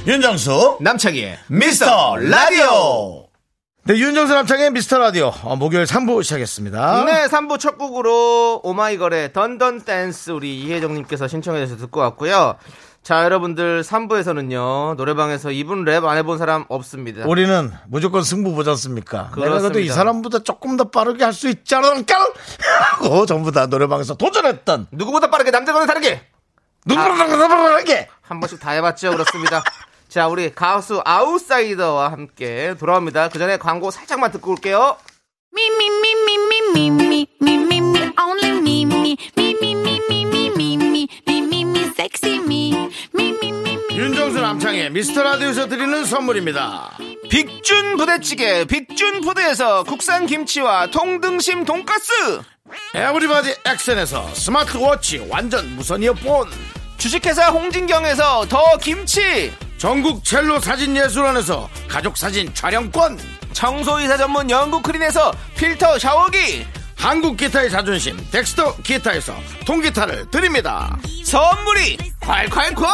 Speaker 1: 윤정수
Speaker 2: 남창희의
Speaker 1: 미스터 라디오. 네, 윤정수 남창희의 미스터 라디오 어, 목요일 3부 시작했습니다.
Speaker 2: 네, 3부 첫 곡으로 오마이걸의 Dun Dun Dance 우리 이혜정님께서 신청해 주셔서 듣고 왔고요. 자, 여러분들 3부에서는요, 노래방에서 이분 랩 안 해본 사람 없습니다.
Speaker 1: 우리는 무조건 승부 보지 않습니까? 내가 그래도 이
Speaker 2: 그렇습니다.
Speaker 1: 사람보다 조금 더 빠르게 할 수 있지 않을까? 하고 전부 다 노래방에서 도전했던
Speaker 2: 누구보다 빠르게 남들과는 다르게
Speaker 1: 누구보다 빠르게
Speaker 2: 한 번씩 다 해봤죠. 그렇습니다. 자, 우리 가수 아웃사이더와 함께 돌아옵니다. 그 전에 광고 살짝만 듣고 올게요.
Speaker 1: 윤정수 남창의 미스터 라디오에서 드리는 선물입니다.
Speaker 2: 빅준 부대찌개 빅준 푸드에서 국산 김치와 통등심 돈가스
Speaker 1: 에브리바디 액션에서 스마트워치 완전 무선 이어폰
Speaker 2: 주식회사 홍진경에서 더 김치
Speaker 1: 전국 첼로 사진 예술원에서 가족 사진 촬영권.
Speaker 2: 청소이사 전문 영국 크린에서 필터 샤워기.
Speaker 1: 한국 기타의 자존심 덱스터 기타에서 통기타를 드립니다.
Speaker 2: 선물이 콸콸콸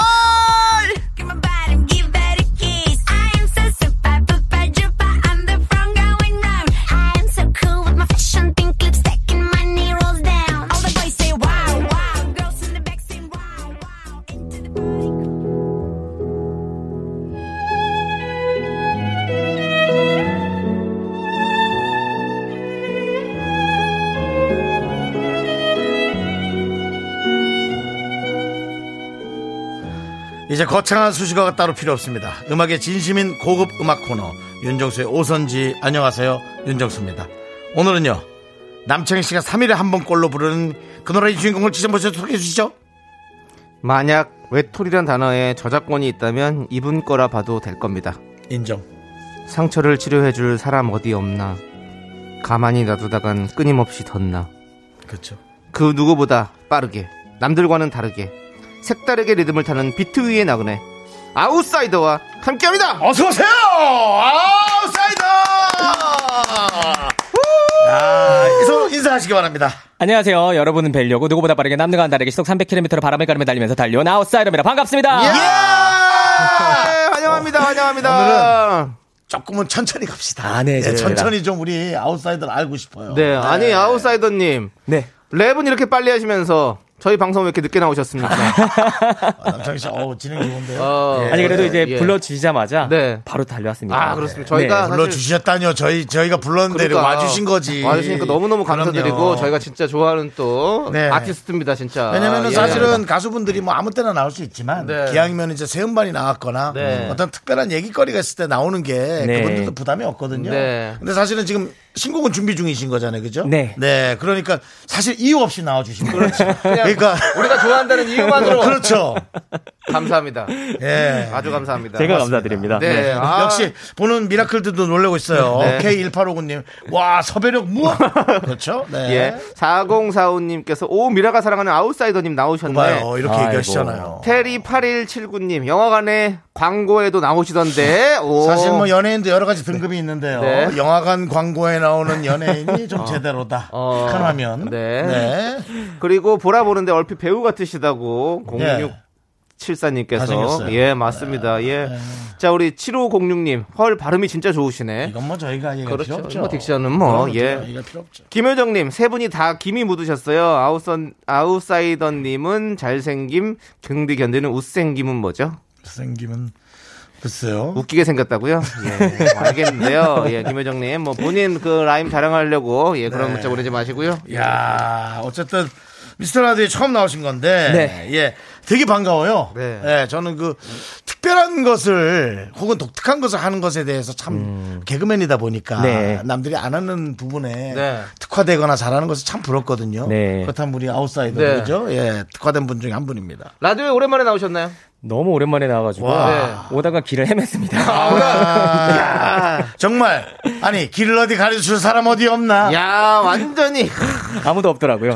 Speaker 1: 이제 거창한 수식어가 따로 필요 없습니다. 음악의 진심인 고급 음악 코너 윤정수의 오선지 안녕하세요 윤정수입니다. 오늘은요 남창희 씨가 3일에 한 번 꼴로 부르는 그 노래의 주인공을 직접 모셔서 소개해 주시죠.
Speaker 2: 만약 외톨이란 단어에 저작권이 있다면 이분 거라 봐도 될 겁니다
Speaker 1: 인정.
Speaker 2: 상처를 치료해 줄 사람 어디 없나 가만히 놔두다간 끊임없이 덧나
Speaker 1: 그렇죠.
Speaker 2: 그 누구보다 빠르게 남들과는 다르게 색다르게 리듬을 타는 비트 위의 나그네 아웃사이더와 함께합니다
Speaker 1: 어서 오세요. 아웃사이더. 아, 서로 인사하시기 바랍니다.
Speaker 5: 안녕하세요. 여러분을 뵈려고 누구보다 빠르게 남들과는 다르게 시속 300km로 바람을 가르며 달리면서 달려온 아웃사이더입니다. 반갑습니다.
Speaker 2: 예! 환영합니다 환영합니다
Speaker 1: 조금은 천천히 갑시다.
Speaker 5: 아, 네,
Speaker 1: 예,
Speaker 5: 좋습니다.
Speaker 1: 천천히 좀 우리 아웃사이더를 알고 싶어요.
Speaker 2: 네 아니 아웃사이더님
Speaker 5: 네.
Speaker 2: 랩은 이렇게 빨리 하시면서 저희 방송 왜 이렇게 늦게 나오셨습니까?
Speaker 1: 아, 남창희 씨, 어우, 진행 좋은데요.
Speaker 2: 어,
Speaker 5: 아니 그래도
Speaker 2: 예,
Speaker 5: 이제
Speaker 2: 예.
Speaker 5: 불러주시자마자
Speaker 2: 네.
Speaker 5: 바로 달려왔습니다.
Speaker 2: 아 그렇습니다. 저희가 사실
Speaker 1: 불러주셨다니요. 저희, 저희가 불렀는데
Speaker 2: 그러니까
Speaker 1: 와주신 거지.
Speaker 2: 와주시니까 너무너무 감사드리고
Speaker 1: 그럼요.
Speaker 2: 저희가 진짜 좋아하는 또
Speaker 1: 네.
Speaker 2: 아티스트입니다 진짜.
Speaker 1: 왜냐면은
Speaker 2: 예.
Speaker 1: 사실은 가수분들이 뭐 아무 때나 나올 수 있지만
Speaker 2: 네.
Speaker 1: 기왕이면 이제 새 음반이 나왔거나
Speaker 2: 네.
Speaker 1: 어떤 특별한 얘기거리가 있을 때 나오는 게
Speaker 5: 네.
Speaker 1: 그분들도 부담이 없거든요.
Speaker 2: 네.
Speaker 1: 근데 사실은 지금 신곡은 준비 중이신 거잖아요. 그죠?
Speaker 5: 네.
Speaker 1: 네. 그러니까 사실 이유 없이 나와주신 거예요.
Speaker 2: 그냥
Speaker 1: 그러니까
Speaker 2: 우리가 좋아한다는 이유만으로
Speaker 1: 그렇죠.
Speaker 2: 감사합니다.
Speaker 1: 예.
Speaker 2: 아주 감사합니다.
Speaker 5: 제가 감사드립니다.
Speaker 2: 네. 아.
Speaker 1: 역시 보는 미라클들도 놀라고 있어요.
Speaker 2: 네.
Speaker 1: K1859님. 와, 섭외력 무엇? 그렇죠? 네.
Speaker 2: 예. 4045님께서 오 미라가 사랑하는 아웃사이더님 나오셨네.
Speaker 1: 봐요. 이렇게
Speaker 5: 아이고.
Speaker 1: 얘기하시잖아요.
Speaker 2: 테리 8179님 영화관에 광고에도 나오시던데. 오.
Speaker 1: 사실 뭐 연예인도 여러 가지 등급이 있는데요.
Speaker 2: 네.
Speaker 1: 영화관 광고에 나오는 연예인이 좀 제대로다.
Speaker 2: 어.
Speaker 1: 큰 화면.
Speaker 2: 네.
Speaker 1: 네.
Speaker 2: 그리고 보라 보는데 얼핏 배우 같으시다고
Speaker 1: 네.
Speaker 2: 0674님께서
Speaker 1: 잘생겼어요.
Speaker 2: 예 맞습니다 예. 자 우리 7506님 헐 발음이 진짜 좋으시네.
Speaker 1: 이건 뭐 저희가 얘기할
Speaker 2: 그렇죠.
Speaker 1: 필요 없죠.
Speaker 2: 뭐 딕션은 뭐, 예.
Speaker 1: 필요 없죠.
Speaker 2: 김효정님 세 분이 다 김이 묻으셨어요. 아웃선 아웃사이더님은 잘생김, 긍디 견디는 웃생김은 뭐죠?
Speaker 1: 생기면 글쎄요.
Speaker 2: 웃기게 생겼다고요? 예, 알겠는데요. 예, 김효정님 뭐 본인 그 라임 자랑하려고 예 그런
Speaker 1: 네.
Speaker 2: 문자 보내지 마시고요.
Speaker 1: 야 어쨌든 미스터 라디오에 처음 나오신 건데,
Speaker 5: 네.
Speaker 1: 예, 되게 반가워요.
Speaker 2: 네.
Speaker 1: 예, 저는 그 특별한 것을 혹은 독특한 것을 하는 것에 대해서 참 개그맨이다 보니까
Speaker 5: 네.
Speaker 1: 남들이 안 하는 부분에
Speaker 2: 네.
Speaker 1: 특화되거나 잘하는 것을 참 부럽거든요.
Speaker 5: 네.
Speaker 1: 그렇다면 우리 아웃사이더
Speaker 2: 네.
Speaker 1: 예, 특화된 분 중에 한 분입니다.
Speaker 2: 라디오에 오랜만에 나오셨나요?
Speaker 5: 너무 오랜만에 나와가지고
Speaker 1: 와.
Speaker 5: 오다가 길을 헤맸습니다.
Speaker 1: 아, 정말 아니 길을 어디 가르쳐줄 사람 어디 없나?
Speaker 2: 야 완전히
Speaker 5: 아무도 없더라고요.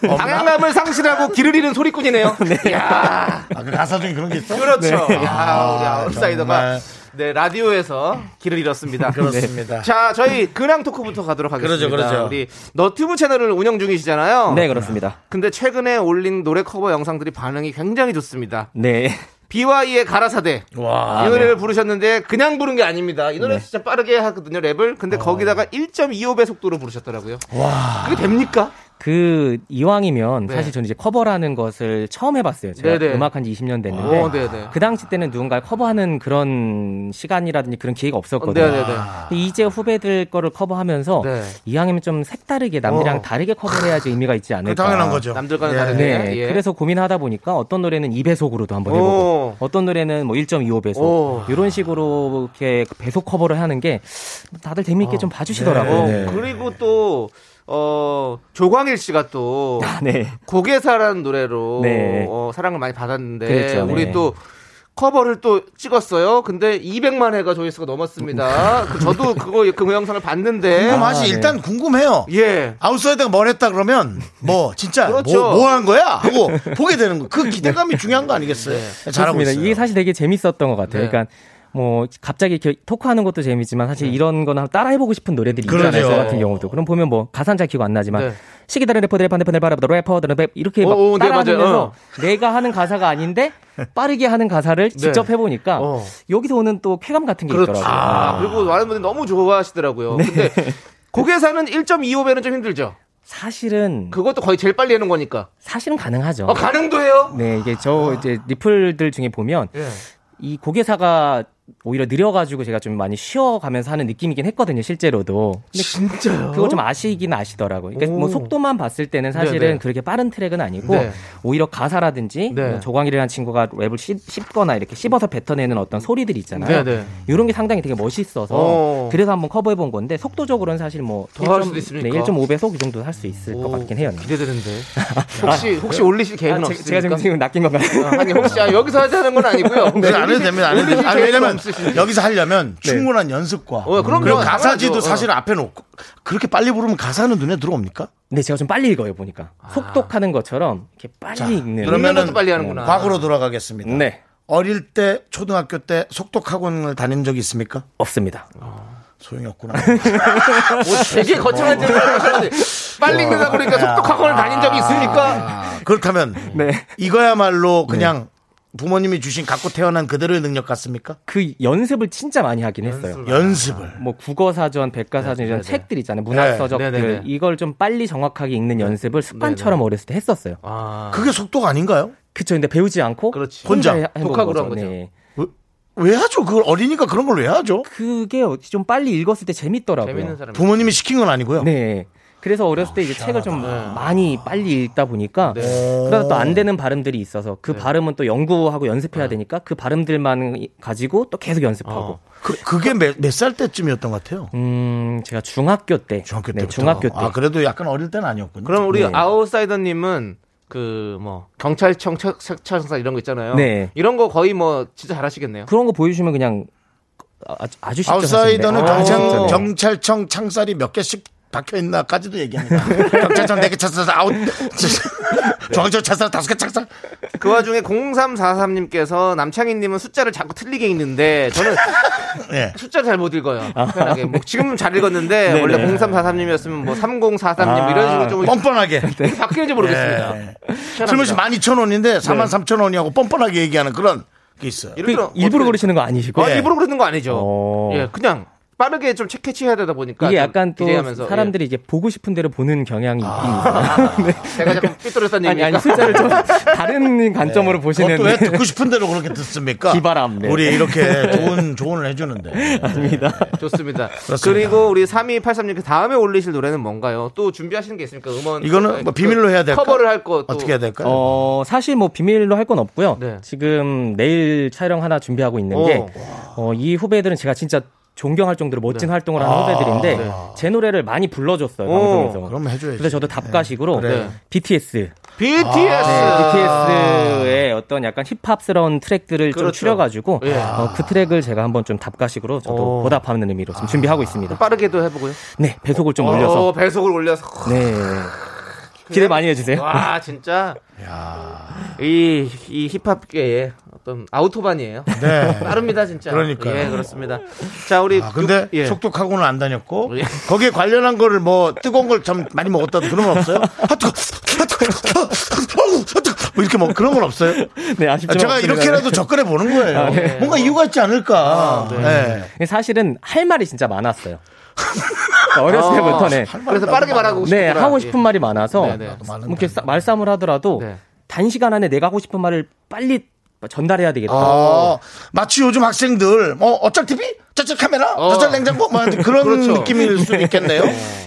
Speaker 5: 네.
Speaker 2: 방향감을 상실하고 길을 잃은 소리꾼이네요. 야
Speaker 1: 아, 그 가사 중에 그런 게 있어?
Speaker 2: 그렇죠. 야, 우리
Speaker 1: 아,
Speaker 2: 아웃사이더가
Speaker 1: 정말.
Speaker 2: 네 라디오에서 길을 잃었습니다.
Speaker 1: 그렇습니다.
Speaker 2: 네. 자, 저희 근황 토크부터 가도록 하겠습니다.
Speaker 1: 그러죠, 그러죠.
Speaker 2: 우리 너튜브 채널을 운영 중이시잖아요.
Speaker 5: 네, 그렇습니다.
Speaker 2: 근데 최근에 올린 노래 커버 영상들이 반응이 굉장히 좋습니다.
Speaker 5: 네.
Speaker 2: 비와이의 가라사대.
Speaker 1: 와.
Speaker 2: 이 노래를 부르셨는데 그냥 부른 게 아닙니다. 이 노래 진짜 빠르게 하거든요, 랩을. 근데 거기다가 1.25배 속도로 부르셨더라고요.
Speaker 1: 와.
Speaker 2: 그게 됩니까?
Speaker 5: 그 이왕이면
Speaker 2: 네.
Speaker 5: 사실 저는 이제 커버라는 것을 처음 해봤어요. 제가
Speaker 2: 네네.
Speaker 5: 음악한 지 20년 됐는데
Speaker 2: 어, 네네.
Speaker 5: 그 당시 때는 누군가를 커버하는 그런 시간이라든지 그런 기회가 없었거든요. 이제 후배들 거를 커버하면서
Speaker 2: 네.
Speaker 5: 이왕이면 좀 색다르게 남들이랑
Speaker 2: 어.
Speaker 5: 다르게 커버를 해야지 의미가 있지
Speaker 1: 그
Speaker 5: 않을까.
Speaker 1: 당연한 거죠.
Speaker 2: 남들과는
Speaker 1: 예.
Speaker 2: 다르게.
Speaker 5: 네,
Speaker 2: 예.
Speaker 5: 그래서 고민하다 보니까 어떤 노래는 2배속으로도 한번 해보고,
Speaker 2: 오.
Speaker 5: 어떤 노래는 뭐 1.25배속,
Speaker 2: 오.
Speaker 5: 이런 식으로 이렇게 배속 커버를 하는 게 다들 재미있게 좀 봐주시더라고요.
Speaker 2: 어,
Speaker 1: 네.
Speaker 2: 그리고 또, 어, 조광일 씨가 또,
Speaker 5: 아, 네.
Speaker 2: 고개사라는 노래로
Speaker 5: 네.
Speaker 2: 어, 사랑을 많이 받았는데
Speaker 5: 그랬죠,
Speaker 2: 우리
Speaker 5: 네.
Speaker 2: 또 커버를 또 찍었어요. 근데 200만 회가 조회수가 넘었습니다. 그 저도 그거 그 영상을 봤는데
Speaker 1: 궁금하시
Speaker 5: 아, 네.
Speaker 1: 일단 궁금해요.
Speaker 2: 예.
Speaker 1: 아웃사이더가 뭘 했다 그러면 뭐 진짜
Speaker 2: 그렇죠.
Speaker 1: 뭐한 거야 하고 보게 되는 거. 그 기대감이 중요한 거 아니겠어요? 잘하고
Speaker 5: 그렇습니다.
Speaker 1: 있어요.
Speaker 5: 이게 사실 되게 재밌었던 것 같아요.
Speaker 2: 네.
Speaker 5: 그러니까 뭐 갑자기 이렇게 토크하는 것도 재밌지만 사실 이런 거나 따라해보고 싶은 노래들이 있잖아요. 저 같은 경우도. 그럼 보면 뭐 가사는 잘 기억 안 나지만
Speaker 2: 네.
Speaker 5: 시기 다른 래퍼들의 반대편을 바라보다 래퍼들은 랩 이렇게 막
Speaker 2: 오, 오, 네,
Speaker 5: 따라하면서
Speaker 2: 맞아요.
Speaker 5: 내가 하는 가사가 아닌데 빠르게 하는 가사를 직접 해보니까
Speaker 2: 어.
Speaker 5: 여기서 오는 또 쾌감 같은 게
Speaker 2: 그렇죠.
Speaker 5: 있더라고요.
Speaker 2: 아, 그리고 많은 분들이 너무 좋아하시더라고요. 근데 가라사대는 1.25배는 좀 힘들죠.
Speaker 5: 사실은
Speaker 2: 그것도 거의 제일 빨리 하는 거니까.
Speaker 5: 사실은 가능하죠.
Speaker 2: 어, 가능도 해요?
Speaker 5: 네, 이게 저 이제 리플들 중에 보면
Speaker 2: 예.
Speaker 5: 이 고개사가 오히려 느려가지고 제가 좀 많이 쉬어가면서 하는 느낌이긴 했거든요, 실제로도.
Speaker 2: 진짜요?
Speaker 5: 그거 좀 아시긴 아시더라고요. 그러니까
Speaker 2: 오.
Speaker 5: 뭐 속도만 봤을 때는 사실은
Speaker 2: 네네.
Speaker 5: 그렇게 빠른 트랙은 아니고
Speaker 2: 네.
Speaker 5: 오히려 가사라든지
Speaker 2: 네.
Speaker 5: 뭐 조광일이라는 친구가 랩을 씹, 씹거나 이렇게 씹어서 뱉어내는 어떤 소리들이 있잖아요.
Speaker 2: 네네.
Speaker 5: 이런 게 상당히 되게 멋있어서
Speaker 2: 오.
Speaker 5: 그래서 한번 커버해 본 건데 속도적으로는 사실 뭐
Speaker 2: 더할
Speaker 5: 1.5
Speaker 2: 수도 있습니까?
Speaker 5: 네, 1.5배속 이 정도 할 수 있을 것
Speaker 2: 오,
Speaker 5: 같긴 해요.
Speaker 2: 기대되는데. 혹시 혹시 올리실 계획은
Speaker 5: 아, 제-
Speaker 2: 없으십니까?
Speaker 5: 제가 지금, 낚인 건가요?
Speaker 2: 어, 아니 혹시 아, 여기서 하자는 건 아니고요.
Speaker 1: 그안 해도 됩니다. 안 해도 됩니다. 왜냐면
Speaker 2: 없으신지.
Speaker 1: 여기서 하려면 충분한 연습과
Speaker 2: 어, 그럼요.
Speaker 1: 그리고 가사지도
Speaker 2: 당연하죠.
Speaker 1: 사실 앞에 놓고 그렇게 빨리 부르면 가사는 눈에 들어옵니까?
Speaker 5: 네, 제가 좀 빨리 읽어요, 보니까. 속독하는 것처럼 이렇게 빨리
Speaker 1: 자,
Speaker 5: 읽는.
Speaker 1: 그러면은
Speaker 2: 빨리 하는구나.
Speaker 1: 과거로 돌아가겠습니다.
Speaker 5: 네,
Speaker 1: 어릴 때 초등학교 때 속독 학원을 다닌 적이 있습니까?
Speaker 5: 없습니다.
Speaker 1: 소용이 없구나.
Speaker 2: 뭐 되게 거창한 질문을 하셨는데 빨리 읽는다 그러니까 속독학원을 다닌 적이 있습니까?
Speaker 1: 아, 그렇다면
Speaker 5: 네.
Speaker 1: 이거야말로 그냥 부모님이 주신 갖고 태어난 그대로의 능력 같습니까?
Speaker 5: 그 연습을 진짜 많이 하긴 했어요.
Speaker 1: 연습을.
Speaker 5: 뭐 국어사전, 백과사전 이런 책들 있잖아요. 문학서적들
Speaker 2: 네, 네, 네.
Speaker 5: 이걸 좀 빨리 정확하게 읽는 연습을 습관처럼 어렸을 때 했었어요.
Speaker 2: 아,
Speaker 1: 그게 속독 아닌가요?
Speaker 5: 그쵸. 근데 배우지 않고
Speaker 2: 그렇지.
Speaker 1: 혼자
Speaker 2: 독학으로 한 거죠.
Speaker 5: 네.
Speaker 1: 왜, 왜 하죠? 그걸 어리니까 그런 걸 왜 하죠?
Speaker 5: 그게 좀 빨리 읽었을 때 재밌더라고요.
Speaker 2: 재밌는 사람.
Speaker 1: 부모님이 시킨 건 아니고요.
Speaker 5: 네. 그래서 어렸을 때 이제 책을 좀 많이 빨리 읽다 보니까 그러다 또 안 되는 발음들이 있어서 그 발음은 또 연구하고 연습해야 되니까 그 발음들만 가지고 또 계속 연습하고.
Speaker 1: 그, 게 몇 살 때쯤이었던 것 같아요.
Speaker 5: 음, 제가 중학교 때.
Speaker 1: 중학교
Speaker 5: 네,
Speaker 1: 때부터.
Speaker 5: 중학교 때.
Speaker 1: 아, 그래도 약간 어릴 때는 아니었군요.
Speaker 2: 그럼 우리
Speaker 5: 네.
Speaker 2: 아웃사이더님은 그 뭐 경찰청 책차사 이런 거 있잖아요.
Speaker 5: 네.
Speaker 2: 이런 거 거의 뭐 진짜 잘하시겠네요.
Speaker 5: 그런 거 보여주시면 그냥 아주, 아주 쉽죠.
Speaker 1: 아웃사이더는
Speaker 2: 어.
Speaker 1: 경찰,
Speaker 2: 네.
Speaker 1: 경찰청 창살이 몇 개씩 박혀 있나까지도 얘기합니다. 경찰차 네개 찼어 아웃. 중앙철 찼어 다섯 개 찼어.
Speaker 2: 그 와중에 0343님께서 남창희님은 숫자를 자꾸 틀리게 읽는데 저는
Speaker 1: 예.
Speaker 2: 숫자 잘못 읽어요. 편하게. 뭐 지금은 잘 읽었는데 원래 0343님이었으면 뭐 3043님 이런 식으로 좀
Speaker 1: 뻔뻔하게.
Speaker 2: 바뀌는지 모르겠습니다.
Speaker 1: 예.
Speaker 2: 희한합니다.
Speaker 1: 슬며시 12,000원인데 43,000원이하고 뻔뻔하게 얘기하는 그런 게 있어요.
Speaker 2: 예를 들어
Speaker 5: 그 일부러
Speaker 2: 어떻게-
Speaker 5: 그러시는 거 아니시고
Speaker 2: 아,
Speaker 1: 예.
Speaker 2: 일부러 그러는 거 아니죠.
Speaker 5: 어.
Speaker 2: 예, 그냥 빠르게 좀 캐치해야 되다 보니까
Speaker 5: 이게
Speaker 2: 좀
Speaker 5: 약간 또
Speaker 2: 기대하면서,
Speaker 5: 사람들이 이제 보고 싶은 대로 보는 경향이 있긴 있어요. 네.
Speaker 2: 예. 제가 자꾸 삐뚤었다는
Speaker 5: 아니
Speaker 2: 얘기니까
Speaker 5: 아니 숫자를 좀 다른 관점으로 보시는
Speaker 1: 그것도 왜 듣고 싶은 대로 그렇게 듣습니까?
Speaker 5: 기바람, 네.
Speaker 1: 우리 이렇게 좋은 조언을 해주는데.
Speaker 5: 아닙니다.
Speaker 2: 좋습니다.
Speaker 1: 그렇습니다.
Speaker 2: 그리고 우리 3283님께 다음에 올리실 노래는 뭔가요? 또 준비하시는 게 있습니까? 음원
Speaker 1: 이거는 뭐 비밀로 해야 될까?
Speaker 2: 커버를 할 거. 또
Speaker 1: 어떻게 해야 될까요?
Speaker 5: 어, 사실 뭐 비밀로 할 건 없고요.
Speaker 2: 네.
Speaker 5: 지금 내일 촬영 하나 준비하고 있는 게,
Speaker 2: 오.
Speaker 5: 어, 이 후배들은 제가 진짜 존경할 정도로 멋진
Speaker 2: 네.
Speaker 5: 활동을 하는 후배들인데, 제 노래를 많이 불러줬어요,
Speaker 2: 오.
Speaker 5: 방송에서.
Speaker 1: 그럼 해줘야지.
Speaker 5: 그래서 저도 답가식으로
Speaker 1: 그래.
Speaker 5: BTS,
Speaker 2: BTS.
Speaker 5: 네, BTS의 어떤 약간 힙합스러운 트랙들을 좀
Speaker 2: 그렇죠.
Speaker 5: 추려가지고,
Speaker 2: 예.
Speaker 5: 어, 그 트랙을 제가 한번 좀 답가식으로 저도
Speaker 2: 오.
Speaker 5: 보답하는 의미로 지금 준비하고 있습니다.
Speaker 2: 빠르게도 해보고요.
Speaker 5: 네, 배속을 좀 올려서.
Speaker 2: 어, 배속을 올려서.
Speaker 5: 네. 기대 많이 해주세요.
Speaker 2: 와, 진짜. 이, 이 힙합계의 어떤 아우토반이에요.
Speaker 1: 네.
Speaker 2: 빠릅니다, 진짜.
Speaker 1: 그러니까요.
Speaker 2: 예, 그렇습니다. 자, 우리.
Speaker 1: 아, 근데
Speaker 2: 육- 예.
Speaker 1: 속독하고는 안 다녔고
Speaker 2: 예.
Speaker 1: 거기에 관련한 거를 뭐 뜨거운 걸 좀 많이 먹었다도 그런 건 없어요? 아아 뜨거, 아 뜨거, 뭐 이렇게 뭐 그런 건 없어요?
Speaker 5: 네,
Speaker 1: 아,
Speaker 5: 아쉽지만.
Speaker 1: 제가
Speaker 5: 없습니다.
Speaker 1: 이렇게라도 접근해 보는 거예요.
Speaker 5: 아, 네.
Speaker 1: 뭔가 이유가 있지 않을까. 네.
Speaker 5: 근데 사실은 할 말이 진짜 많았어요. 그러니까 어렸을 때부터네.
Speaker 2: 그래서 빠르게 말하고
Speaker 5: 네,
Speaker 2: 싶구나.
Speaker 5: 하고 싶은 말이 많아서
Speaker 2: 네, 네.
Speaker 5: 뭐 이렇게 싸- 말싸움을 하더라도
Speaker 2: 네.
Speaker 5: 단시간 안에 내가 하고 싶은 말을 빨리 전달해야 되겠다.
Speaker 1: 어, 마치 요즘 학생들, 뭐, 어쩔 TV? 저쪽 카메라?
Speaker 2: 어.
Speaker 1: 저쪽 냉장고? 뭐, 그런
Speaker 2: 그렇죠.
Speaker 1: 느낌일 수도 있겠네요.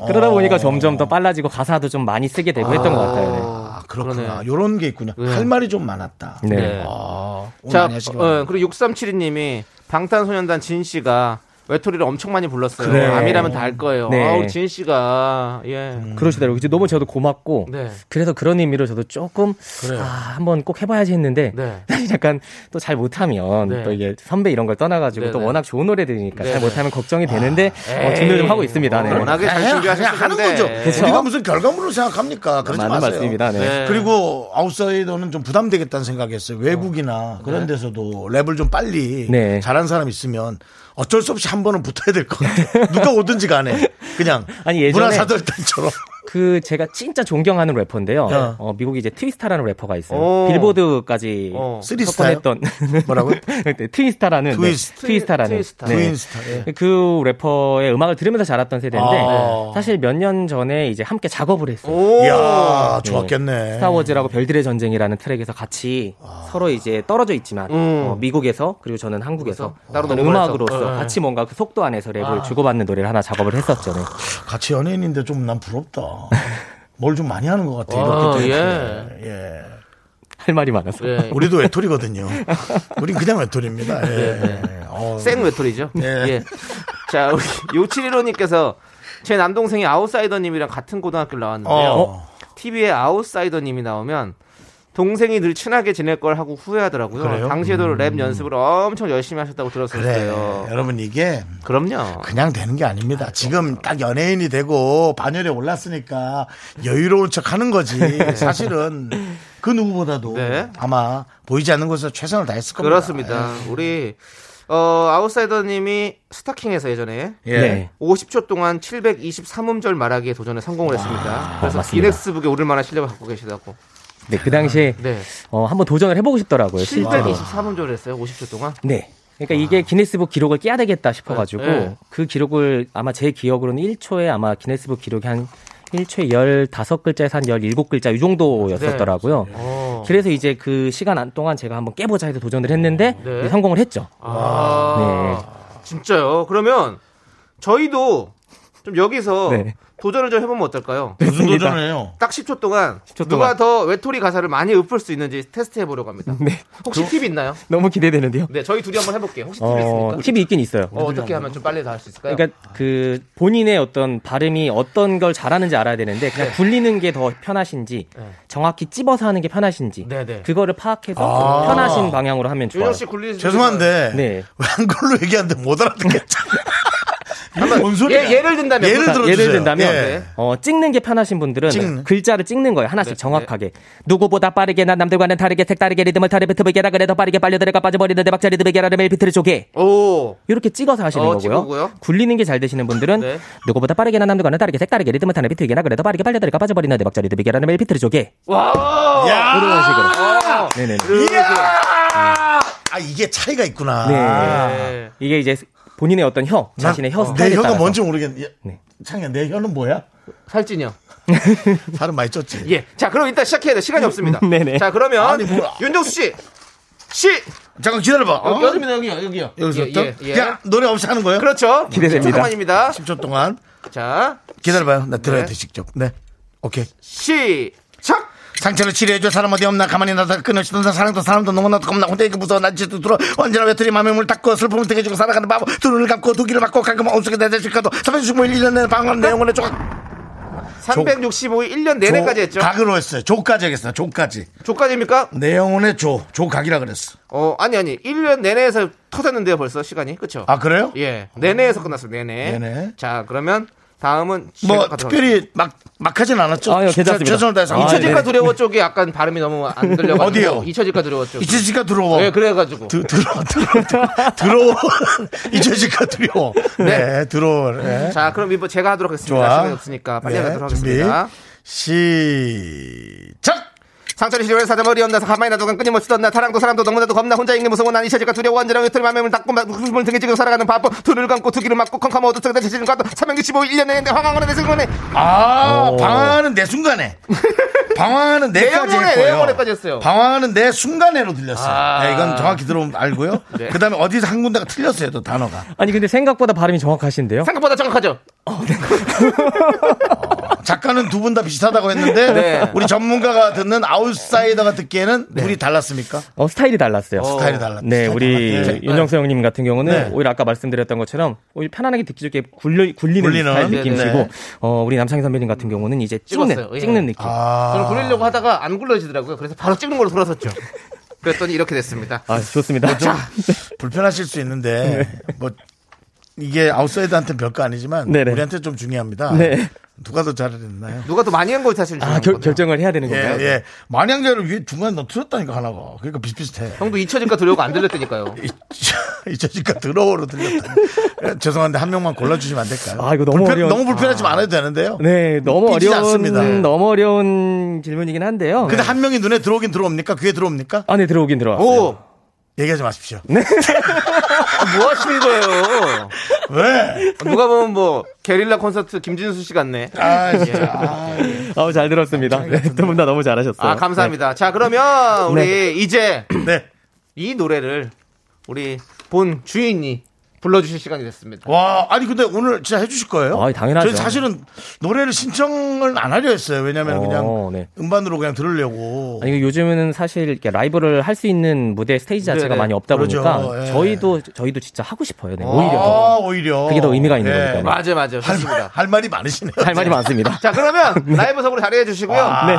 Speaker 5: 그러다 보니까 점점 더 빨라지고 가사도 좀 많이 쓰게 되고 했던 것 같아요. 네.
Speaker 1: 아, 그렇구나. 요런 게 있군요.
Speaker 2: 네.
Speaker 1: 할 말이 좀 많았다.
Speaker 5: 네.
Speaker 2: 네.
Speaker 1: 아,
Speaker 2: 자. 어, 그리고 6372님이 방탄소년단 진 씨가 외톨이를 엄청 많이 불렀어요.
Speaker 5: 그래.
Speaker 2: 아미라면 다 알 거예요.
Speaker 5: 네.
Speaker 2: 아, 우리 진 씨가 예.
Speaker 5: 그러시더라고요. 이제 너무 저도 고맙고
Speaker 2: 네.
Speaker 5: 그래서 그런 의미로 저도 조금
Speaker 1: 그래요.
Speaker 5: 아, 한번 꼭 해봐야지 했는데
Speaker 2: 네.
Speaker 5: 사실 약간 또 잘 못하면
Speaker 2: 네.
Speaker 5: 또 이게 선배 이런 걸 떠나가지고
Speaker 2: 네,
Speaker 5: 또
Speaker 2: 네.
Speaker 5: 워낙 좋은 노래들이니까
Speaker 2: 네,
Speaker 5: 잘
Speaker 2: 네.
Speaker 5: 못하면 걱정이 되는데 어,
Speaker 2: 에이,
Speaker 5: 준비를 좀 하고 있습니다. 네.
Speaker 2: 워낙에 잘
Speaker 1: 그냥 하는. 거죠.
Speaker 5: 그쵸?
Speaker 1: 우리가 무슨 결과물로 생각합니까? 그러지
Speaker 5: 맞는
Speaker 1: 마세요.
Speaker 5: 말씀입니다. 네.
Speaker 2: 네.
Speaker 1: 그리고 아웃사이더는 좀 부담되겠다는 생각했어요. 외국이나 그런 데서도 랩을 좀 빨리
Speaker 5: 네.
Speaker 1: 잘하는 사람 있으면 어쩔 수 없이 한 번은 붙어야 될 것 같아요. 누가 오든지 간에. 그냥.
Speaker 5: 아니, 예전에-
Speaker 1: 문화사절단처럼
Speaker 5: 그 제가 진짜 존경하는 래퍼인데요.
Speaker 1: 네.
Speaker 5: 어, 미국에 이제 트위스타라는 래퍼가 있어요.
Speaker 2: 오.
Speaker 5: 빌보드까지
Speaker 2: 어.
Speaker 5: 석권했던
Speaker 1: 뭐라고요?
Speaker 5: 네, 트위스타라는
Speaker 1: 트위스-
Speaker 5: 네, 트위스타라는
Speaker 2: 트위스타.
Speaker 5: 네.
Speaker 1: 트윈스타. 예.
Speaker 5: 그 래퍼의 음악을 들으면서 자랐던 세대인데
Speaker 1: 아.
Speaker 5: 사실 몇 년 전에 이제 함께 작업을 했어요.
Speaker 2: 오.
Speaker 1: 이야, 좋았겠네.
Speaker 5: 스타워즈라고 별들의 전쟁이라는 트랙에서 같이 서로 이제 떨어져 있지만
Speaker 2: 음.
Speaker 5: 어, 미국에서 그리고 저는 한국에서
Speaker 2: 따로
Speaker 5: 음악으로서.
Speaker 2: 네.
Speaker 5: 같이 뭔가 그 속도 안에서 랩을 주고받는 노래를 하나 작업을 했었죠. 네.
Speaker 1: 같이 연예인인데 좀 난 부럽다. 뭘 좀 많이 하는 것 같아.
Speaker 2: 아,
Speaker 1: 이렇게
Speaker 2: 예.
Speaker 1: 예.
Speaker 5: 할 말이 많아서.
Speaker 2: 예.
Speaker 1: 우리도 외톨이거든요. 우린 그냥 외톨입니다. 예. 어.
Speaker 2: 생 외톨이죠.
Speaker 1: 예.
Speaker 2: 예. 자, 우리 요칠일호님께서 제 남동생이 아웃사이더님이랑 같은 고등학교를 나왔는데요.
Speaker 1: 어.
Speaker 2: TV에 아웃사이더님이 나오면 동생이 늘 친하게 지낼 걸 하고 후회하더라고요.
Speaker 1: 그래요? 음.
Speaker 2: 당시에도 랩 연습을 엄청 열심히 하셨다고
Speaker 1: 그래.
Speaker 2: 들었었어요.
Speaker 1: 여러분 이게
Speaker 2: 그럼요.
Speaker 1: 그냥 되는 게 아닙니다. 지금 딱 연예인이 되고 반열에 올랐으니까 여유로운 척 하는 거지. 사실은 그 누구보다도
Speaker 2: 네.
Speaker 1: 아마 보이지 않는 곳에서 최선을 다했을 겁니다.
Speaker 2: 그렇습니다. 우리 어, 아웃사이더님이 스타킹에서 예전에
Speaker 1: 예.
Speaker 5: 네.
Speaker 2: 50초 동안 723음절 말하기에 도전에 성공을 했습니다. 그래서
Speaker 5: 맞습니다.
Speaker 2: 기네스북에 오를 만한 실력을 갖고 계시다고.
Speaker 5: 네, 그 당시에
Speaker 2: 네.
Speaker 5: 어, 한번 도전을 해보고 싶더라고요. 실제로.
Speaker 2: 723음절을 했어요. 50초 동안.
Speaker 5: 네. 그러니까 이게 기네스북 기록을 깨야 되겠다 싶어가지고
Speaker 2: 네.
Speaker 5: 그 기록을 아마 제 기억으로는 1초에 아마 기네스북 기록이 한 1초에 15글자에서 한 17글자 이 정도였었더라고요.
Speaker 2: 어.
Speaker 5: 그래서 이제 그 시간 안 동안 제가 한번 깨보자 해서 도전을 했는데
Speaker 2: 네.
Speaker 5: 성공을 했죠.
Speaker 2: 아, 진짜요? 그러면 저희도 좀 여기서
Speaker 5: 네.
Speaker 2: 도전을 좀 해보면 어떨까요?
Speaker 1: 무슨 도전을 해요?
Speaker 2: 딱 10초 동안
Speaker 5: 10초
Speaker 2: 누가
Speaker 5: 동안.
Speaker 2: 더 외톨이 가사를 많이 읊을 수 있는지 테스트 해보려고 합니다.
Speaker 5: 네.
Speaker 2: 혹시 팁 있나요?
Speaker 5: 너무 기대되는데요.
Speaker 2: 네, 저희 둘이 한번 해볼게요. 혹시 팁
Speaker 5: 어,
Speaker 2: 있습니까?
Speaker 5: 팁이 있긴 있어요.
Speaker 2: 어, 떻게 하면 좀 빨리 다 할 수 있을까요?
Speaker 5: 그러니까 그 본인의 어떤 발음이 어떤 걸 잘하는지 알아야 되는데 그냥
Speaker 2: 네.
Speaker 5: 굴리는 게 더 편하신지
Speaker 2: 네.
Speaker 5: 정확히 찝어서 하는 게 편하신지
Speaker 2: 네, 네.
Speaker 5: 그거를 파악해서
Speaker 1: 아.
Speaker 5: 편하신 방향으로 하면 좋아요.
Speaker 2: 준영 씨 굴리
Speaker 1: 죄송한데
Speaker 5: 네.
Speaker 1: 왜 한글로 얘기하는데 못 알아듣겠죠? 뭔 소리야?
Speaker 2: 예, 예를 든다면
Speaker 1: 예를
Speaker 5: 자,
Speaker 1: 들어주세요.
Speaker 5: 예를 든다면
Speaker 1: 예.
Speaker 5: 어, 찍는 게 편하신 분들은
Speaker 1: 찍는.
Speaker 5: 글자를 찍는 거예요. 하나씩
Speaker 2: 네,
Speaker 5: 정확하게. 누구보다 빠르게 난 남들과는 다르게 색다르게 리듬을 타르베 트베게라 그래도 빠르게 빨려 들어가 빠져버리는 대박자 리 드 베게라 멜 비트를 조개.
Speaker 2: 오.
Speaker 5: 이렇게 찍어서 하시는
Speaker 2: 어,
Speaker 5: 거고요.
Speaker 2: 찍고요.
Speaker 5: 굴리는 게 잘 되시는 분들은
Speaker 2: 네.
Speaker 5: 누구보다 빠르게 난 남들과는 다르게 색다르게 리듬을 타는 비트게라 그래도 빠르게 빨려 들어가 빠져버리는 대박자 리 드 베게라 멜 비트를 조개.
Speaker 2: 와.
Speaker 1: 야!
Speaker 5: 이런 식으로.
Speaker 2: 아.
Speaker 5: 네네.
Speaker 1: 이야! 아, 이게 차이가 있구나.
Speaker 2: 네.
Speaker 5: 이게 이제 본인의 어떤 혀, 자신의
Speaker 1: 혀내
Speaker 5: 스타일에
Speaker 1: 혀가
Speaker 5: 따라서.
Speaker 1: 뭔지 모르겠네.
Speaker 5: 네.
Speaker 1: 창이야, 내 혀는 뭐야?
Speaker 2: 살찐이요.
Speaker 1: 살은 많이 쪘지.
Speaker 2: 예. 자, 그럼 일단 시작해야 돼. 시간이 없습니다.
Speaker 5: 네네.
Speaker 2: 자, 그러면
Speaker 1: 아니, 뭐야.
Speaker 2: 윤정수 씨. 시.
Speaker 1: 잠깐 기다려봐. 어?
Speaker 2: 여기, 여기입니다. 여기요. 여기요.
Speaker 1: 여기서부터?
Speaker 2: 예, 예, 예.
Speaker 1: 야, 노래 없이 하는 거예요?
Speaker 2: 그렇죠.
Speaker 5: 기대됩니다.
Speaker 2: 잠깐만입니다.
Speaker 1: 10초 동안.
Speaker 2: 자,
Speaker 1: 기다려봐요. 나 들어야
Speaker 2: 네.
Speaker 1: 돼, 직접. 네. 오케이.
Speaker 2: 시작.
Speaker 1: 상처를 치료해줄 사람 어디 없나 가만히 놔다 끊어지던 사랑도 사람도 너무나도 겁나 혼자 있고 무서워 난 지도 들어 언제나 외톨이 맘에 물 닦고 슬픔을 되게주고 살아가는 바보 두 눈을 감고 두 귀를 막고 가끔 엉속에 내대실까도 365일 1년 내내 방황 내용원의 조각
Speaker 2: 365일 1년 내내까지 했죠.
Speaker 1: 각으로 했어요 조까지 하겠어요 조까지
Speaker 2: 조까지입니까?
Speaker 1: 내 영혼의 조 조각이라 그랬어
Speaker 2: 어, 아니, 아니. 1년 내내에서 터졌는데요, 벌써 시간이. 그쵸?
Speaker 1: 아 그래요?
Speaker 2: 예. 내내에서 끝났어요, 내내.
Speaker 1: 내내.
Speaker 2: 자, 그러면 다음은
Speaker 1: 뭐. 특별히 막 막하진 않았죠
Speaker 5: 아유, 괜찮습니다.
Speaker 1: 최선을 다해서
Speaker 5: 아,
Speaker 2: 잊혀질까
Speaker 5: 네.
Speaker 2: 두려워 쪽에 약간 발음이 너무 안 들려가지고
Speaker 1: 어디요?
Speaker 2: 잊혀질까 두려워 쪽.
Speaker 1: 이치지가 들어워
Speaker 2: 네, 그래가지고.
Speaker 1: 드, 들어 들어 들어 이치지가 두려워 네, 들어워 네.
Speaker 2: 자, 그럼 이번 제가 하도록 하겠습니다.
Speaker 1: 좋아.
Speaker 2: 시간이 없으니까 빨리
Speaker 1: 네,
Speaker 2: 하도록
Speaker 1: 준비.
Speaker 2: 하겠습니다.
Speaker 1: 시작
Speaker 2: 상처를 시려해 사자 머리 얹나서 가만히 놔두건 끊임없이 떴나 타랑도 사람도 너무나도 겁나 혼자 있는 무서워 난 잊혀질까 두려워 언제나 외톨이 맘을 닫고 숨을 등에 지고 살아가는 바보 둘을 감고 두 귀를 막고 컴컴 어두쪽에 대체지는 것도 365 1년 내내 황황하는 내 생각에
Speaker 1: 아, 방황하는 내 순간에. 방황하는
Speaker 2: 내
Speaker 1: 내까지 했고요.
Speaker 2: 내 영혼에까지 했어요.
Speaker 1: 방황하는 내 순간에로 들렸어요.
Speaker 2: 아.
Speaker 1: 네, 이건 정확히 들어오면 알고요.
Speaker 2: 네.
Speaker 1: 그 다음에 어디서 한 군데가 틀렸어요, 또 단어가.
Speaker 5: 아니 근데 생각보다 발음이 정확하신데요?
Speaker 2: 생각보다 정확하죠?
Speaker 1: 작가는 두 분 다 비슷하다고 했는데,
Speaker 2: 네.
Speaker 1: 우리 전문가가 듣는 아 웃사이더가 듣기에는 둘이 달랐습니까?
Speaker 5: 어, 스타일이 달랐어요.
Speaker 1: 스타일이 달랐
Speaker 5: 네, 우리
Speaker 1: 달랐- 네.
Speaker 5: 윤정수 형님 같은 경우는
Speaker 1: 네.
Speaker 5: 오히려 아까 말씀드렸던 것처럼 오히려 편안하게 듣기 좋게 굴려, 굴리는,
Speaker 1: 굴리는?
Speaker 5: 스타일 느낌이시고
Speaker 1: 네.
Speaker 5: 어, 우리 남창희 선배님 같은 경우는 이제 찍는
Speaker 2: 찍었어요. 예.
Speaker 5: 찍는 느낌. 아,
Speaker 2: 저는 굴리려고 하다가 안 굴러지더라고요. 그래서 바로 찍는 걸로 돌아섰죠. 그랬더니 이렇게 됐습니다.
Speaker 5: 아, 좋습니다.
Speaker 1: 불편하실 수 있는데, 뭐, 이게 아웃사이더한테 별거 아니지만,
Speaker 5: 네네.
Speaker 1: 우리한테 좀 중요합니다.
Speaker 5: 네.
Speaker 1: 누가 더 잘했나요?
Speaker 2: 누가 더 많이 한거 사실
Speaker 5: 아, 결. 결정을 해야 되는
Speaker 1: 예,
Speaker 5: 건가요?
Speaker 1: 예. 만약자를 위해 중간에 너 틀었다니까, 하나가. 그러니까 비슷비슷해.
Speaker 2: 형도 잊혀질까 두려워가 안 들렸다니까요.
Speaker 1: 잊혀질까 들어오로 들렸다. 죄송한데 한 명만 골라주시면 안 될까요?
Speaker 5: 아, 이거 너무
Speaker 1: 불편-
Speaker 5: 어려운-
Speaker 1: 너무 불편하지 않아도 되는데요.
Speaker 5: 네, 너무 어려운
Speaker 1: 않습니다. 네.
Speaker 5: 너무 어려운 질문이긴 한데요.
Speaker 1: 근데 한 명이 눈에 들어오긴 들어옵니까? 귀에 들어옵니까?
Speaker 5: 안에 들어오긴 들어왔어요.
Speaker 2: 오!
Speaker 1: 얘기하지 마십시오.
Speaker 2: 아, 뭐 하시는 거예요?
Speaker 1: 왜?
Speaker 2: 누가 보면 뭐, 게릴라 콘서트 김진수 씨 같네.
Speaker 1: 아, 진짜. 아,
Speaker 5: 아, 잘 들었습니다. 두분 다 너무 잘하셨어요.
Speaker 2: 아, 감사합니다. 자, 그러면 우리 이제
Speaker 1: 네.
Speaker 2: 이 노래를 우리 본 주인이 불러주실 시간이 됐습니다.
Speaker 1: 와, 아니 근데 오늘 진짜 해주실 거예요?
Speaker 5: 아, 당연하죠.
Speaker 1: 저희 사실은 노래를 신청을 안 하려 했어요. 왜냐면
Speaker 5: 어,
Speaker 1: 그냥
Speaker 5: 네.
Speaker 1: 음반으로 그냥 들으려고.
Speaker 5: 아니 요즘은 사실 이렇게 라이브를 할 수 있는 무대 스테이지 자체가
Speaker 2: 네네.
Speaker 5: 많이 없다
Speaker 1: 그러죠.
Speaker 5: 보니까
Speaker 1: 예.
Speaker 5: 저희도 저희도 진짜 하고 싶어요. 네, 오히려 더.
Speaker 1: 아, 오히려.
Speaker 5: 그게 더 의미가 있는 거니까요.
Speaker 2: 맞아요, 맞아요.
Speaker 1: 할, 말. 할 말이 많으시네요.
Speaker 5: 할 말이 많습니다.
Speaker 2: 자, 그러면 라이브석으로 자리해 주시고요.
Speaker 5: 네.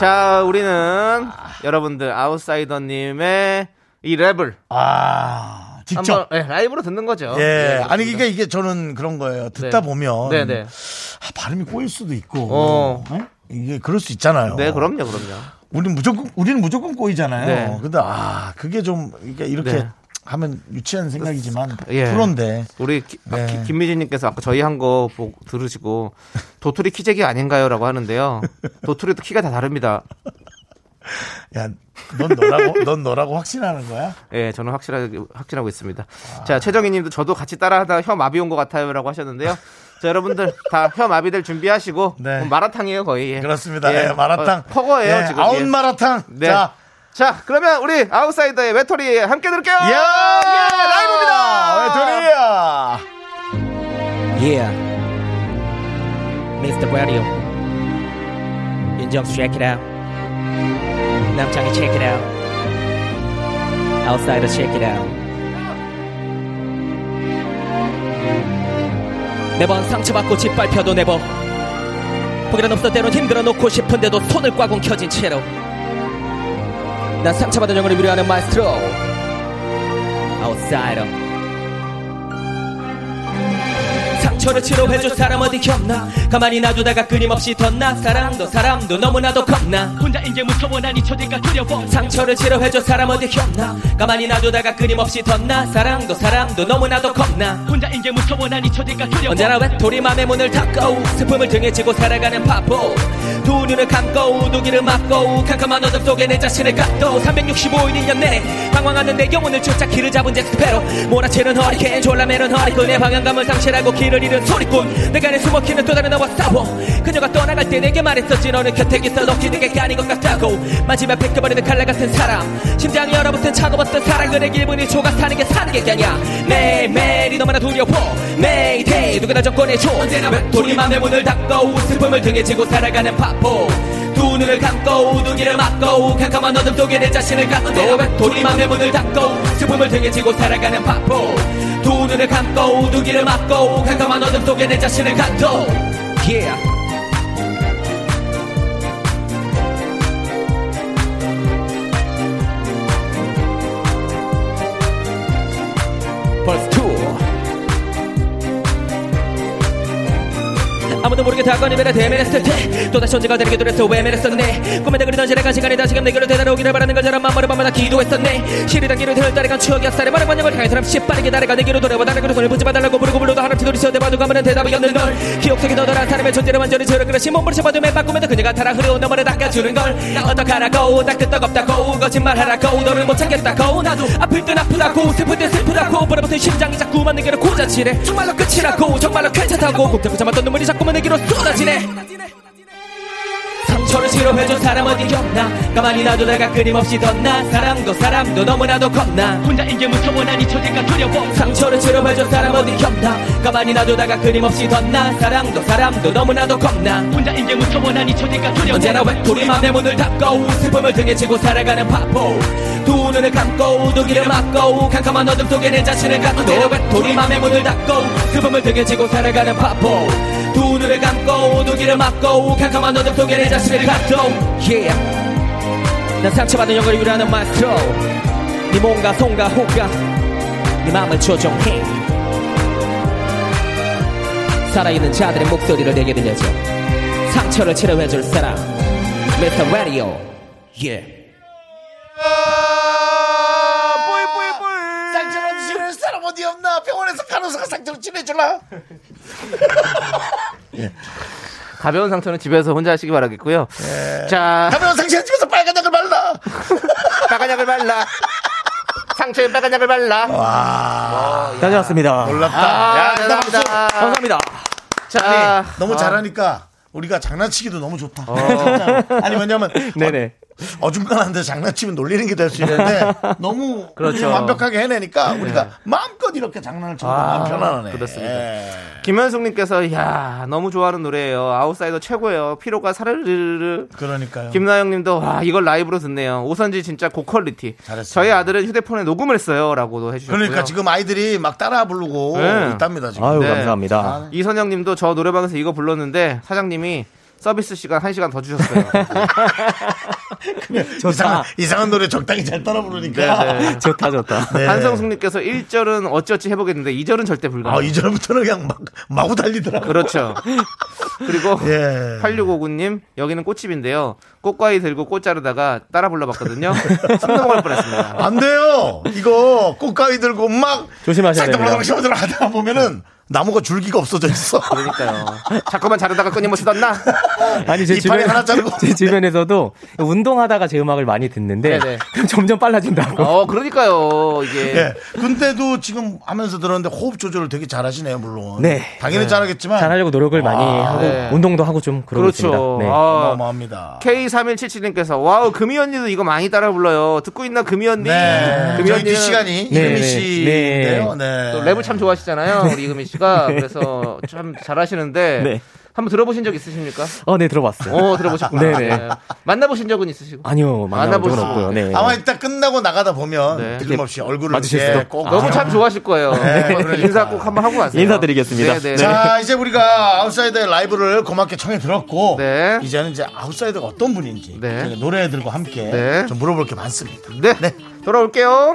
Speaker 2: 자, 우리는 여러분들 아웃사이더님의 이 랩을
Speaker 1: 아, 직접.
Speaker 2: 한번 네, 라이브로 듣는 거죠.
Speaker 1: 예.
Speaker 2: 네,
Speaker 1: 아니,
Speaker 2: 그렇습니다.
Speaker 1: 이게, 이게 저는 그런 거예요. 듣다
Speaker 2: 네.
Speaker 1: 보면.
Speaker 2: 네, 네.
Speaker 1: 아, 발음이 꼬일 수도 있고.
Speaker 2: 어.
Speaker 1: 어? 이게 그럴 수 있잖아요.
Speaker 2: 네, 그럼요, 그럼요.
Speaker 1: 우리는 무조건, 우리는 무조건 꼬이잖아요.
Speaker 2: 네.
Speaker 1: 근데, 아, 그게 좀, 이게 이렇게
Speaker 2: 네.
Speaker 1: 하면 유치한 생각이지만,
Speaker 2: 예.
Speaker 1: 프로인데.
Speaker 2: 우리 기- 아,
Speaker 1: 네.
Speaker 2: 기- 김미진님께서 아까 저희 한 거 들으시고 도토리 키재기 아닌가요라고 하는데요. 도토리도 키가 다 다릅니다.
Speaker 1: 야, 넌 너라고, 넌 너라고 확신하는 거야?
Speaker 2: 예, 저는 확실하게 확신하고 있습니다. 자, 최정희 님도 저도 같이 따라하다 혀 마비 온 것 같아요 라고 하셨는데요. 자, 여러분들 다 혀 마비들 준비하시고
Speaker 1: 네.
Speaker 2: 뭐 마라탕이에요 거의. 예.
Speaker 1: 그렇습니다.
Speaker 2: 예,
Speaker 1: 예, 마라탕.
Speaker 2: 어, 퍼거예요
Speaker 1: 예,
Speaker 2: 지금.
Speaker 1: 아웃
Speaker 2: 예.
Speaker 1: 마라탕.
Speaker 2: 네.
Speaker 1: 자,
Speaker 2: 자, 그러면 우리 아웃사이더의 외톨이 함께 들을게요.
Speaker 1: 야!
Speaker 2: 라이브입니다.
Speaker 1: 왜 둘이야?
Speaker 5: Yeah. Mr. Radio. 윤정수 check it out. 남창희 check it out. Outsider check it out. 매번 상처받고 짓밟혀도 내버 포기란 없어 때론 힘들어 놓고 싶은데도 손을 꽉 움켜쥔 채로 난 상처받은 영혼을 위로하는 Outsider
Speaker 6: 상 처를 치료해줄 사람 어디 없나? 가만히 놔두다가 끊임없이 덧나. 사랑도 사람도 너무나도 겁나. 혼자인 게 무서워 난 잊혀질까 두려워. 상처를 치료해줄 사람 어디 없나? 가만히 놔두다가 끊임없이 덧나. 사랑도 사람도 너무나도 겁나. 혼자인 게 무서워 난 잊혀질까 두려워. 언제나 외톨이 맘의 문을 닫고 슬픔을 등에 지고 살아가는 바보. 두 눈을 감고 두기를 막고 캄캄한 어둠 속에 내 자신을 갖도. 365일 1년 내내 방황하는 내 영혼을 쫓아 길을 잡은 잭스페로. 몰아치는 허리케인 졸라매는 허리꾼 내 방향감을 상실하고 길을 잃은 소리꾼 내가 내 숨어키는 또 다른 너와 싸워. 그녀가 떠나갈 때 내게 말했었지 너는 곁에 있어. 너 기대게 아닌 것 같다고. 마지막 벗겨버리는 칼날 같은 사람. 심장이 얼어붙은 차가웠던 사랑들의 기분이 조각 사는 게 사는 게 아니야. 매일매일이 너무나 두려워. 매일매일 누구나 접근해줘. 언제나 외톨이 맘의 문을 닫고 슬픔을 등에 지고 살아가는 바보. 두 눈을 감고 두기를 막고 캄캄한 어둠 속에 내 자신을 갖고. 외톨이 맘의 문을 닫고 슬픔을 등에 지고 살아가는 바보 두 눈을 감고 두기를 막고 캄캄한 어둠 속에 내 자신을 갖고 yeah. 아무도 모르게 이별에 대면했을 때 또다시 언제가 되게 돌아서 외면했었네? 꿈에다 그리던 지나간 시간이 다시금 내게로 되돌아오기를 바라는 것처럼 맘머리 밤마다 기도했었네. 시리던 길을 들다리간 추억이 앞살에 마른 번역을 향해 사람 빠르게 달아가 내 길로 돌아와 나를 그려 손을 붙지 마달라고 부르고 불러도 하나씩 둘이서 대봐도 가면은 대답이 없는 걸. 기억 속에 너덜한 사람의 존재를 완전히 저를 그릇이 몸부림쳐봐도 맨 꿈에도 그녀가 타라 흐려온 너머를 닦아주는 걸 나 어떡하라고 딱 끄떡없다고 거짓말하라고 너를 못 찾겠다고. 나도 아플 땐 아프다고 슬플 땐 슬프다고. 벌어붙은 심장이 자꾸만 내게로 고자치래 정말로 끝이라고 정말로 괜찮다고. 꼭 잡고 참았던 눈물이 자꾸만 내게로 쏟아지네 상처를 치료해준 사람 어디 없나? 가만히 놔두다가 끊임없이 덧나. 사랑도 사람도 너무나도 겁나. 혼자인 게 무서워 난 잊혀질까 두려워. 상처를 치료해준 사람 어디 없나? 가만히 놔두다가 끊임없이 덧나. 사랑도 사람도 너무나도 겁나. 혼자인 게 무서워 난 잊혀질까 두려워. 언제나 외톨이 맘의 문을 닫고 슬픔을 등에 지고 살아가는 바보. 두 눈을 감고 두기를 막고 캄캄한 어둠 속에 내 자신을 갖고 외톨이 맘의 문을 닫고 슬픔을 등에 지고 살아가는 바보. 두 눈을 감고 두기를 막고 캄캄한 어둠 속에 내 자신을 갖고 yeah. 난 상처받은 영혼을 위로하는 마스터 네 몸과 손과 호가 네 마음을 조종해 살아있는 자들의 목소리를 내게 들려줘 상처를 치료해줄 사람 Mr. Radio yeah.
Speaker 1: 사람 어디 없나? 병원에서 간호사가 상처를 치료해줄라?
Speaker 2: 가벼운 상처는 집에서 혼자 하시기 바라겠고요. 자,
Speaker 1: 가면 상처를 집에서 빨간 약을 발라.
Speaker 2: 빨간 약을 발라. 상처에 빨간 약을 발라.
Speaker 5: 다녀왔습니다.
Speaker 1: 몰랐다.
Speaker 2: 아,
Speaker 1: 야,
Speaker 2: 대단합니다.
Speaker 5: 감사합니다.
Speaker 2: 자,
Speaker 1: 너무
Speaker 2: 아,
Speaker 1: 잘하니까 우리가 장난치기도 너무 좋다. 진짜. 아니 왜냐면
Speaker 5: 네네.
Speaker 1: 어, 어중간한데 장난치면 놀리는 게 될 수 있는데 너무
Speaker 2: 그렇죠.
Speaker 1: 완벽하게 해내니까 우리가 마음껏 이렇게 장난을 쳐도
Speaker 2: 아,
Speaker 1: 편안하네.
Speaker 2: 그렇습니다.
Speaker 1: 예.
Speaker 2: 김현숙님께서 야 너무 좋아하는 노래예요. 아웃사이더 최고예요. 피로가 사르르르.
Speaker 1: 그러니까요.
Speaker 2: 김나영님도 와 이걸 라이브로 듣네요. 오선지 진짜 고퀄리티.
Speaker 1: 잘했어요.
Speaker 2: 저희 아들은 휴대폰에 녹음을 했어요라고도 해주셨고요.
Speaker 1: 그러니까 지금 아이들이 막 따라 부르고
Speaker 2: 네.
Speaker 1: 있답니다 지금.
Speaker 5: 아유
Speaker 2: 네.
Speaker 5: 감사합니다.
Speaker 2: 이선영님도 저 노래방에서 이거 불렀는데 사장님이 서비스 시간 1 시간 더 주셨어요.
Speaker 1: 이상한, 이상한 노래 적당히 잘 따라 부르니까.
Speaker 2: 네, 네.
Speaker 5: 좋다 좋다.
Speaker 1: 네.
Speaker 2: 한성숙님께서 1절은 어찌어찌 해보겠는데 2절은 절대 불가.
Speaker 1: 아, 이전부터는 그냥 막, 마구 달리더라고.
Speaker 2: 그렇죠. 그리고
Speaker 1: 예.
Speaker 2: 8659님 여기는 꽃집인데요. 꽃가위 들고 꽃 자르다가 따라 불러봤거든요. 숨 넘어갈 뻔했습니다.
Speaker 1: 안 돼요. 이거 꽃가위 들고 막
Speaker 5: 조심하셔야 됩니다.
Speaker 1: 하다 보면은 나무가 줄기가 없어져 있어.
Speaker 2: 그러니까요. 자꾸만 자르다가 끊임없이 떴나?
Speaker 5: 아니 제 주변
Speaker 1: 하나 자르고.
Speaker 5: 제 주변에서도 운동하다가 제 음악을 많이 듣는데
Speaker 2: 네네.
Speaker 5: 그럼 점점 빨라진다고.
Speaker 2: 어, 그러니까요. 이게.
Speaker 1: 예. 근데도 지금 하면서 들었는데 호흡 조절을 되게 잘하시네요, 물론.
Speaker 5: 네.
Speaker 1: 당연히 잘하겠지만.
Speaker 5: 잘하려고 노력을 많이
Speaker 1: 아,
Speaker 5: 하고
Speaker 2: 네.
Speaker 5: 운동도 하고 좀 그러고
Speaker 2: 그렇죠.
Speaker 5: 있습니다. 네.
Speaker 2: 아,
Speaker 1: 어마어마합니다.
Speaker 2: K3177님께서 wow 금이 언니도 이거 많이 따라 불러요. 듣고 있나 금이 언니?
Speaker 1: 네.
Speaker 2: 금이
Speaker 1: 저희
Speaker 2: 언니는
Speaker 1: 뒷시간이
Speaker 5: 네,
Speaker 1: 이금희
Speaker 5: 네.
Speaker 1: 씨인데요. 네.
Speaker 2: 또 랩을 참 좋아하시잖아요. 우리 이금희 씨가 그래서 참 잘하시는데
Speaker 5: 네.
Speaker 2: 한번 들어보신 적 있으십니까?
Speaker 5: 어, 네 들어봤어요.
Speaker 2: 어 들어보셨구나.
Speaker 5: 네네.
Speaker 2: 네. 만나보신 적은 있으시고?
Speaker 5: 아니요 만나본 적은 없고요. 네.
Speaker 1: 아마 이따 끝나고 나가다 보면
Speaker 2: 네.
Speaker 1: 틀림없이 얼굴을 이렇게
Speaker 5: 수도.
Speaker 1: 꼭
Speaker 2: 너무 참 좋아하실 거예요.
Speaker 1: 그러니까.
Speaker 2: 인사 꼭 한번 하고 가세요.
Speaker 5: 인사드리겠습니다.
Speaker 2: 네, 네.
Speaker 1: 자, 이제 우리가 아웃사이더의 라이브를 고맙게 청해 들었고,
Speaker 2: 네.
Speaker 1: 이제는 이제 아웃사이더가 어떤 분인지
Speaker 2: 네.
Speaker 1: 노래들과 함께
Speaker 2: 네.
Speaker 1: 좀 물어볼 게 많습니다.
Speaker 2: 네. 돌아올게요.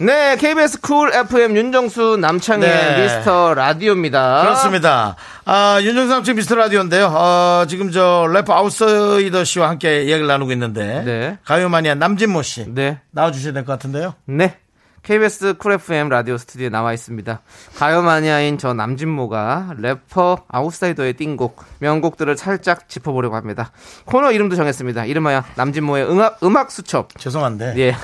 Speaker 2: 네, KBS 쿨 FM 윤정수 남창희의
Speaker 1: 네.
Speaker 2: 미스터 라디오입니다.
Speaker 1: 그렇습니다. 아, 윤정수 남창희의 미스터 라디오인데요. 어, 지금 저 래퍼 아웃사이더 씨와 함께 이야기를 나누고 있는데
Speaker 2: 네.
Speaker 1: 가요 마니아 남진모 씨
Speaker 2: 네.
Speaker 1: 나와 주셔야 될 것 같은데요.
Speaker 2: 네. KBS 쿨 FM 라디오 스튜디오에 나와 있습니다. 가요 마니아인 저 남진모가 래퍼 아웃사이더의 띵곡, 명곡들을 살짝 짚어보려고 합니다. 코너 이름도 정했습니다. 이름하여 남진모의 음악, 음악 수첩.
Speaker 1: 죄송한데
Speaker 2: 예.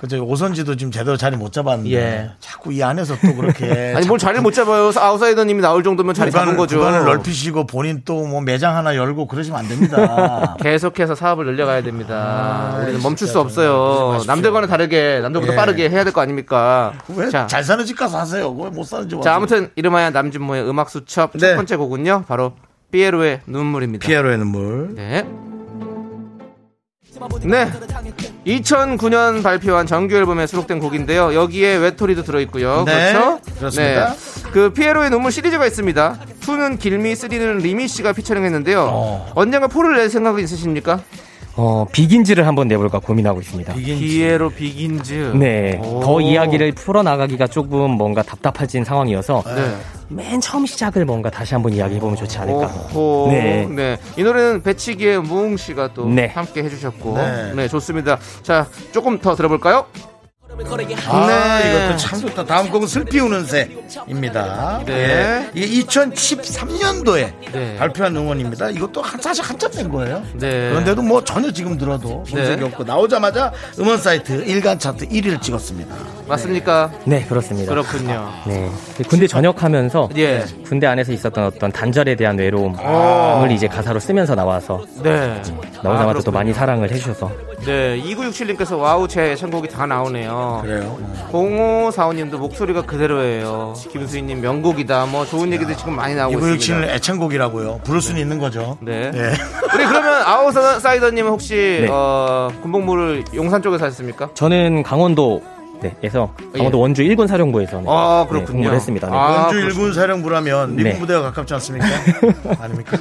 Speaker 1: 그저 오선지도 지금 제대로 자리 못 잡았는데
Speaker 2: 예.
Speaker 1: 자꾸 이 안에서 또 그렇게
Speaker 2: 아니, 뭘 자리를 못 잡아요. 아웃사이더님이 나올 정도면 자리 잡은
Speaker 1: 구간을,
Speaker 2: 거죠.
Speaker 1: 구간을 넓히시고 본인 또 뭐 매장 하나 열고 그러시면 안 됩니다.
Speaker 2: 계속해서 사업을 늘려가야 됩니다.
Speaker 1: 아,
Speaker 2: 우리는 멈출 수 없어요. 남들과는 다르게, 남들보다
Speaker 1: 예.
Speaker 2: 빠르게 해야 될 거 아닙니까?
Speaker 1: 왜
Speaker 2: 자,
Speaker 1: 잘 사는 집 가서 하세요. 왜 못 사는 집 와서.
Speaker 2: 자, 아무튼 이름하여 남진모의 음악 수첩 첫
Speaker 1: 네.
Speaker 2: 번째 곡은요. 바로 피에로의 눈물입니다.
Speaker 1: 피에로의 눈물.
Speaker 2: 네. 네. 2009년 발표한 정규 앨범에 수록된 곡인데요. 여기에 외톨이도 들어있고요.
Speaker 1: 네,
Speaker 2: 그렇죠?
Speaker 1: 그렇습니다.
Speaker 2: 그 피에로의 눈물 시리즈가 있습니다. 2는 길미, 3는 리미 씨가 피처링 했는데요.
Speaker 1: 어.
Speaker 2: 언젠가 four를 낼 생각은 있으십니까?
Speaker 5: 어, Begins를 한번 내볼까 고민하고 있습니다.
Speaker 2: 피에로 Begins.
Speaker 5: 네.
Speaker 2: 오.
Speaker 5: 더 이야기를 풀어나가기가 조금 뭔가 답답해진 상황이어서
Speaker 2: 네.
Speaker 5: 맨 처음 시작을 뭔가 다시 한번 이야기해보면 좋지 않을까.
Speaker 2: 오호. 네.
Speaker 5: 네.
Speaker 2: 이 노래는 배치기의 무웅 씨가 또
Speaker 5: 네.
Speaker 2: 함께 해주셨고.
Speaker 1: 네.
Speaker 2: 네. 좋습니다. 자, 조금 더 들어볼까요?
Speaker 1: 아,
Speaker 2: 네.
Speaker 1: 이것도 참 좋다. 다음 곡은 슬피 우는 새입니다.
Speaker 2: 네.
Speaker 1: 예. 이게 2013년도에
Speaker 2: 네.
Speaker 1: 발표한 응원입니다. 이것도 한, 사실 한참 된 거예요.
Speaker 2: 네.
Speaker 1: 그런데도 뭐 전혀 지금 들어도 손색이
Speaker 2: 네.
Speaker 1: 없고 나오자마자 음원 사이트 일간 차트 1위를 찍었습니다.
Speaker 2: 맞습니까?
Speaker 5: 네, 그렇습니다.
Speaker 2: 그렇군요.
Speaker 5: 네. 군대 전역하면서
Speaker 2: 예.
Speaker 5: 군대 안에서 있었던 어떤 단절에 대한 외로움을
Speaker 2: 아.
Speaker 5: 이제 가사로 쓰면서 나와서
Speaker 2: 네.
Speaker 5: 나오자마자
Speaker 2: 아,
Speaker 5: 또 많이. 사랑을 해주셔서
Speaker 2: 네. 2967님께서 와우, 제 선곡이 다 나오네요.
Speaker 1: 그래요.
Speaker 2: 0545님도 목소리가 그대로예요. 김수희님 명곡이다. 뭐 좋은 얘기들 지금 많이 나오고 있습니다.
Speaker 1: 육신은 애창곡이라고요. 부를 수는 있는 거죠.
Speaker 2: 네.
Speaker 1: 예.
Speaker 2: 우리 그러면 아웃사이더님은 혹시
Speaker 5: 네.
Speaker 2: 어, 군복무를 용산 쪽에서 하셨습니까?
Speaker 5: 저는 강원도 네에서 강원도
Speaker 2: 예.
Speaker 5: 원주 일군 사령부에서 네,
Speaker 2: 아,
Speaker 5: 네,
Speaker 2: 그렇군요.
Speaker 5: 근무를 했습니다. 네.
Speaker 2: 아,
Speaker 1: 원주
Speaker 2: 그렇습니다.
Speaker 1: 일군 사령부라면 미국
Speaker 5: 네.
Speaker 1: 부대와 가깝지 않습니까? 아닙니까?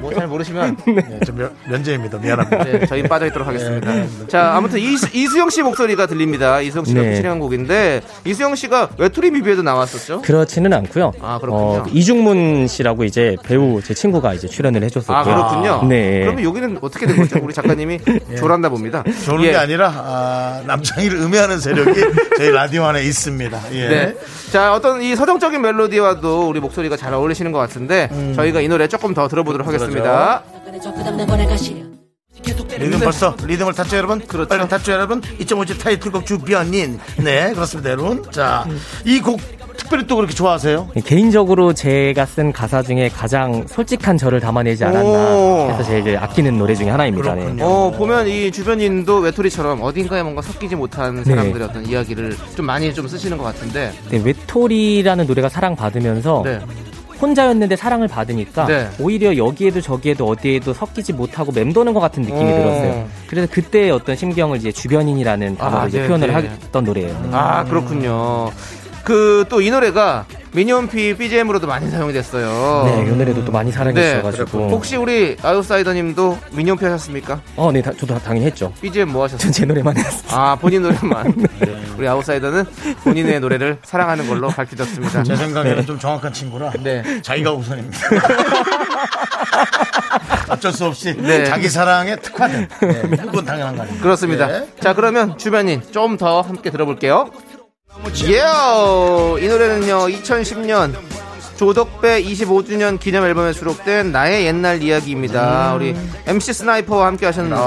Speaker 2: 뭐 잘 모르시면
Speaker 1: 네, 저 면, 면제입니다. 미안합니다.
Speaker 2: 네, 저희 빠져 있도록 하겠습니다. 자, 아무튼 이수, 이수영 씨 목소리가 들립니다. 이수영 씨가
Speaker 5: 네.
Speaker 2: 피처링한 곡인데 이수영 씨가 외톨이 뮤비에도 나왔었죠?
Speaker 5: 그렇지는 않고요.
Speaker 2: 아, 그렇군요.
Speaker 5: 이중문 씨라고 이제 배우 제 친구가 이제 출연을 해줬었고요.
Speaker 2: 아, 그렇군요.
Speaker 5: 네.
Speaker 2: 그러면 여기는 어떻게 된 거죠? 우리 작가님이 졸았나 봅니다.
Speaker 1: 조는
Speaker 2: 예.
Speaker 1: 게 아니라 아, 남창희를 음해하는 세력이 저희 라디오 안에 있습니다. 예.
Speaker 2: 네. 자, 어떤 이 서정적인 멜로디와도 우리 목소리가 잘 어울리시는 것 같은데 저희가 이 노래 조금 더 들어보도록 하겠습니다.
Speaker 1: 리듬 벌써 리듬을 탔죠 여러분?
Speaker 2: 그렇죠.
Speaker 1: 빨리 탔죠 여러분? 2.5집 타이틀곡 주변인 네 그렇습니다 여러분 자이 곡 특별히 또 그렇게 좋아하세요?
Speaker 5: 개인적으로 제가 쓴 가사 중에 가장 솔직한 저를 담아내지
Speaker 2: 오.
Speaker 5: 않았나 해서 제가 이제 아끼는 노래 중에 하나입니다. 네.
Speaker 2: 어, 보면 이 주변인도 외톨이처럼 어딘가에 뭔가 섞이지 못한
Speaker 5: 네.
Speaker 2: 사람들의 어떤 이야기를 좀 많이 좀 쓰시는 것 같은데.
Speaker 5: 네, 외톨이라는 노래가 사랑받으면서
Speaker 2: 네.
Speaker 5: 혼자였는데 사랑을 받으니까
Speaker 2: 네.
Speaker 5: 오히려 여기에도 저기에도 어디에도 섞이지 못하고 맴도는 것 같은 느낌이
Speaker 2: 어.
Speaker 5: 들었어요. 그래서 그때 어떤 심경을 이제 주변인이라는 단어로
Speaker 2: 아,
Speaker 5: 이제
Speaker 2: 네,
Speaker 5: 표현을
Speaker 2: 네.
Speaker 5: 했던 노래예요.
Speaker 2: 아, 그렇군요. 그 또 이 노래가 미니홈피 BGM으로도 많이 사용이 됐어요.
Speaker 5: 네, 이 노래도 또 많이 사랑해
Speaker 2: 네.
Speaker 5: 주셔가지고.
Speaker 2: 혹시 우리 아웃사이더님도 미니홈피 하셨습니까?
Speaker 5: 어, 네, 다- 저도 당연히 했죠.
Speaker 2: BGM 뭐 하셨어요?
Speaker 5: 전 제 노래만 했어요.
Speaker 2: 아, 본인 노래만. 네. 우리 아웃사이더는 본인의 노래를 사랑하는 걸로 밝혀졌습니다.
Speaker 1: 제 생각에는 좀 정확한 친구라
Speaker 2: 네.
Speaker 1: 자기가 우선입니다. 어쩔 수 없이
Speaker 2: 네.
Speaker 1: 자기 사랑에 특화된 네, 그건 당연한 거 아닙니까?
Speaker 2: 그렇습니다.
Speaker 1: 네.
Speaker 2: 자, 그러면 주변인 좀 더 함께 들어볼게요. 예! 이 노래는요, 2010년 조덕배 25주년 기념 앨범에 수록된 나의 옛날 이야기입니다. 우리 MC 스나이퍼와 함께 하셨는데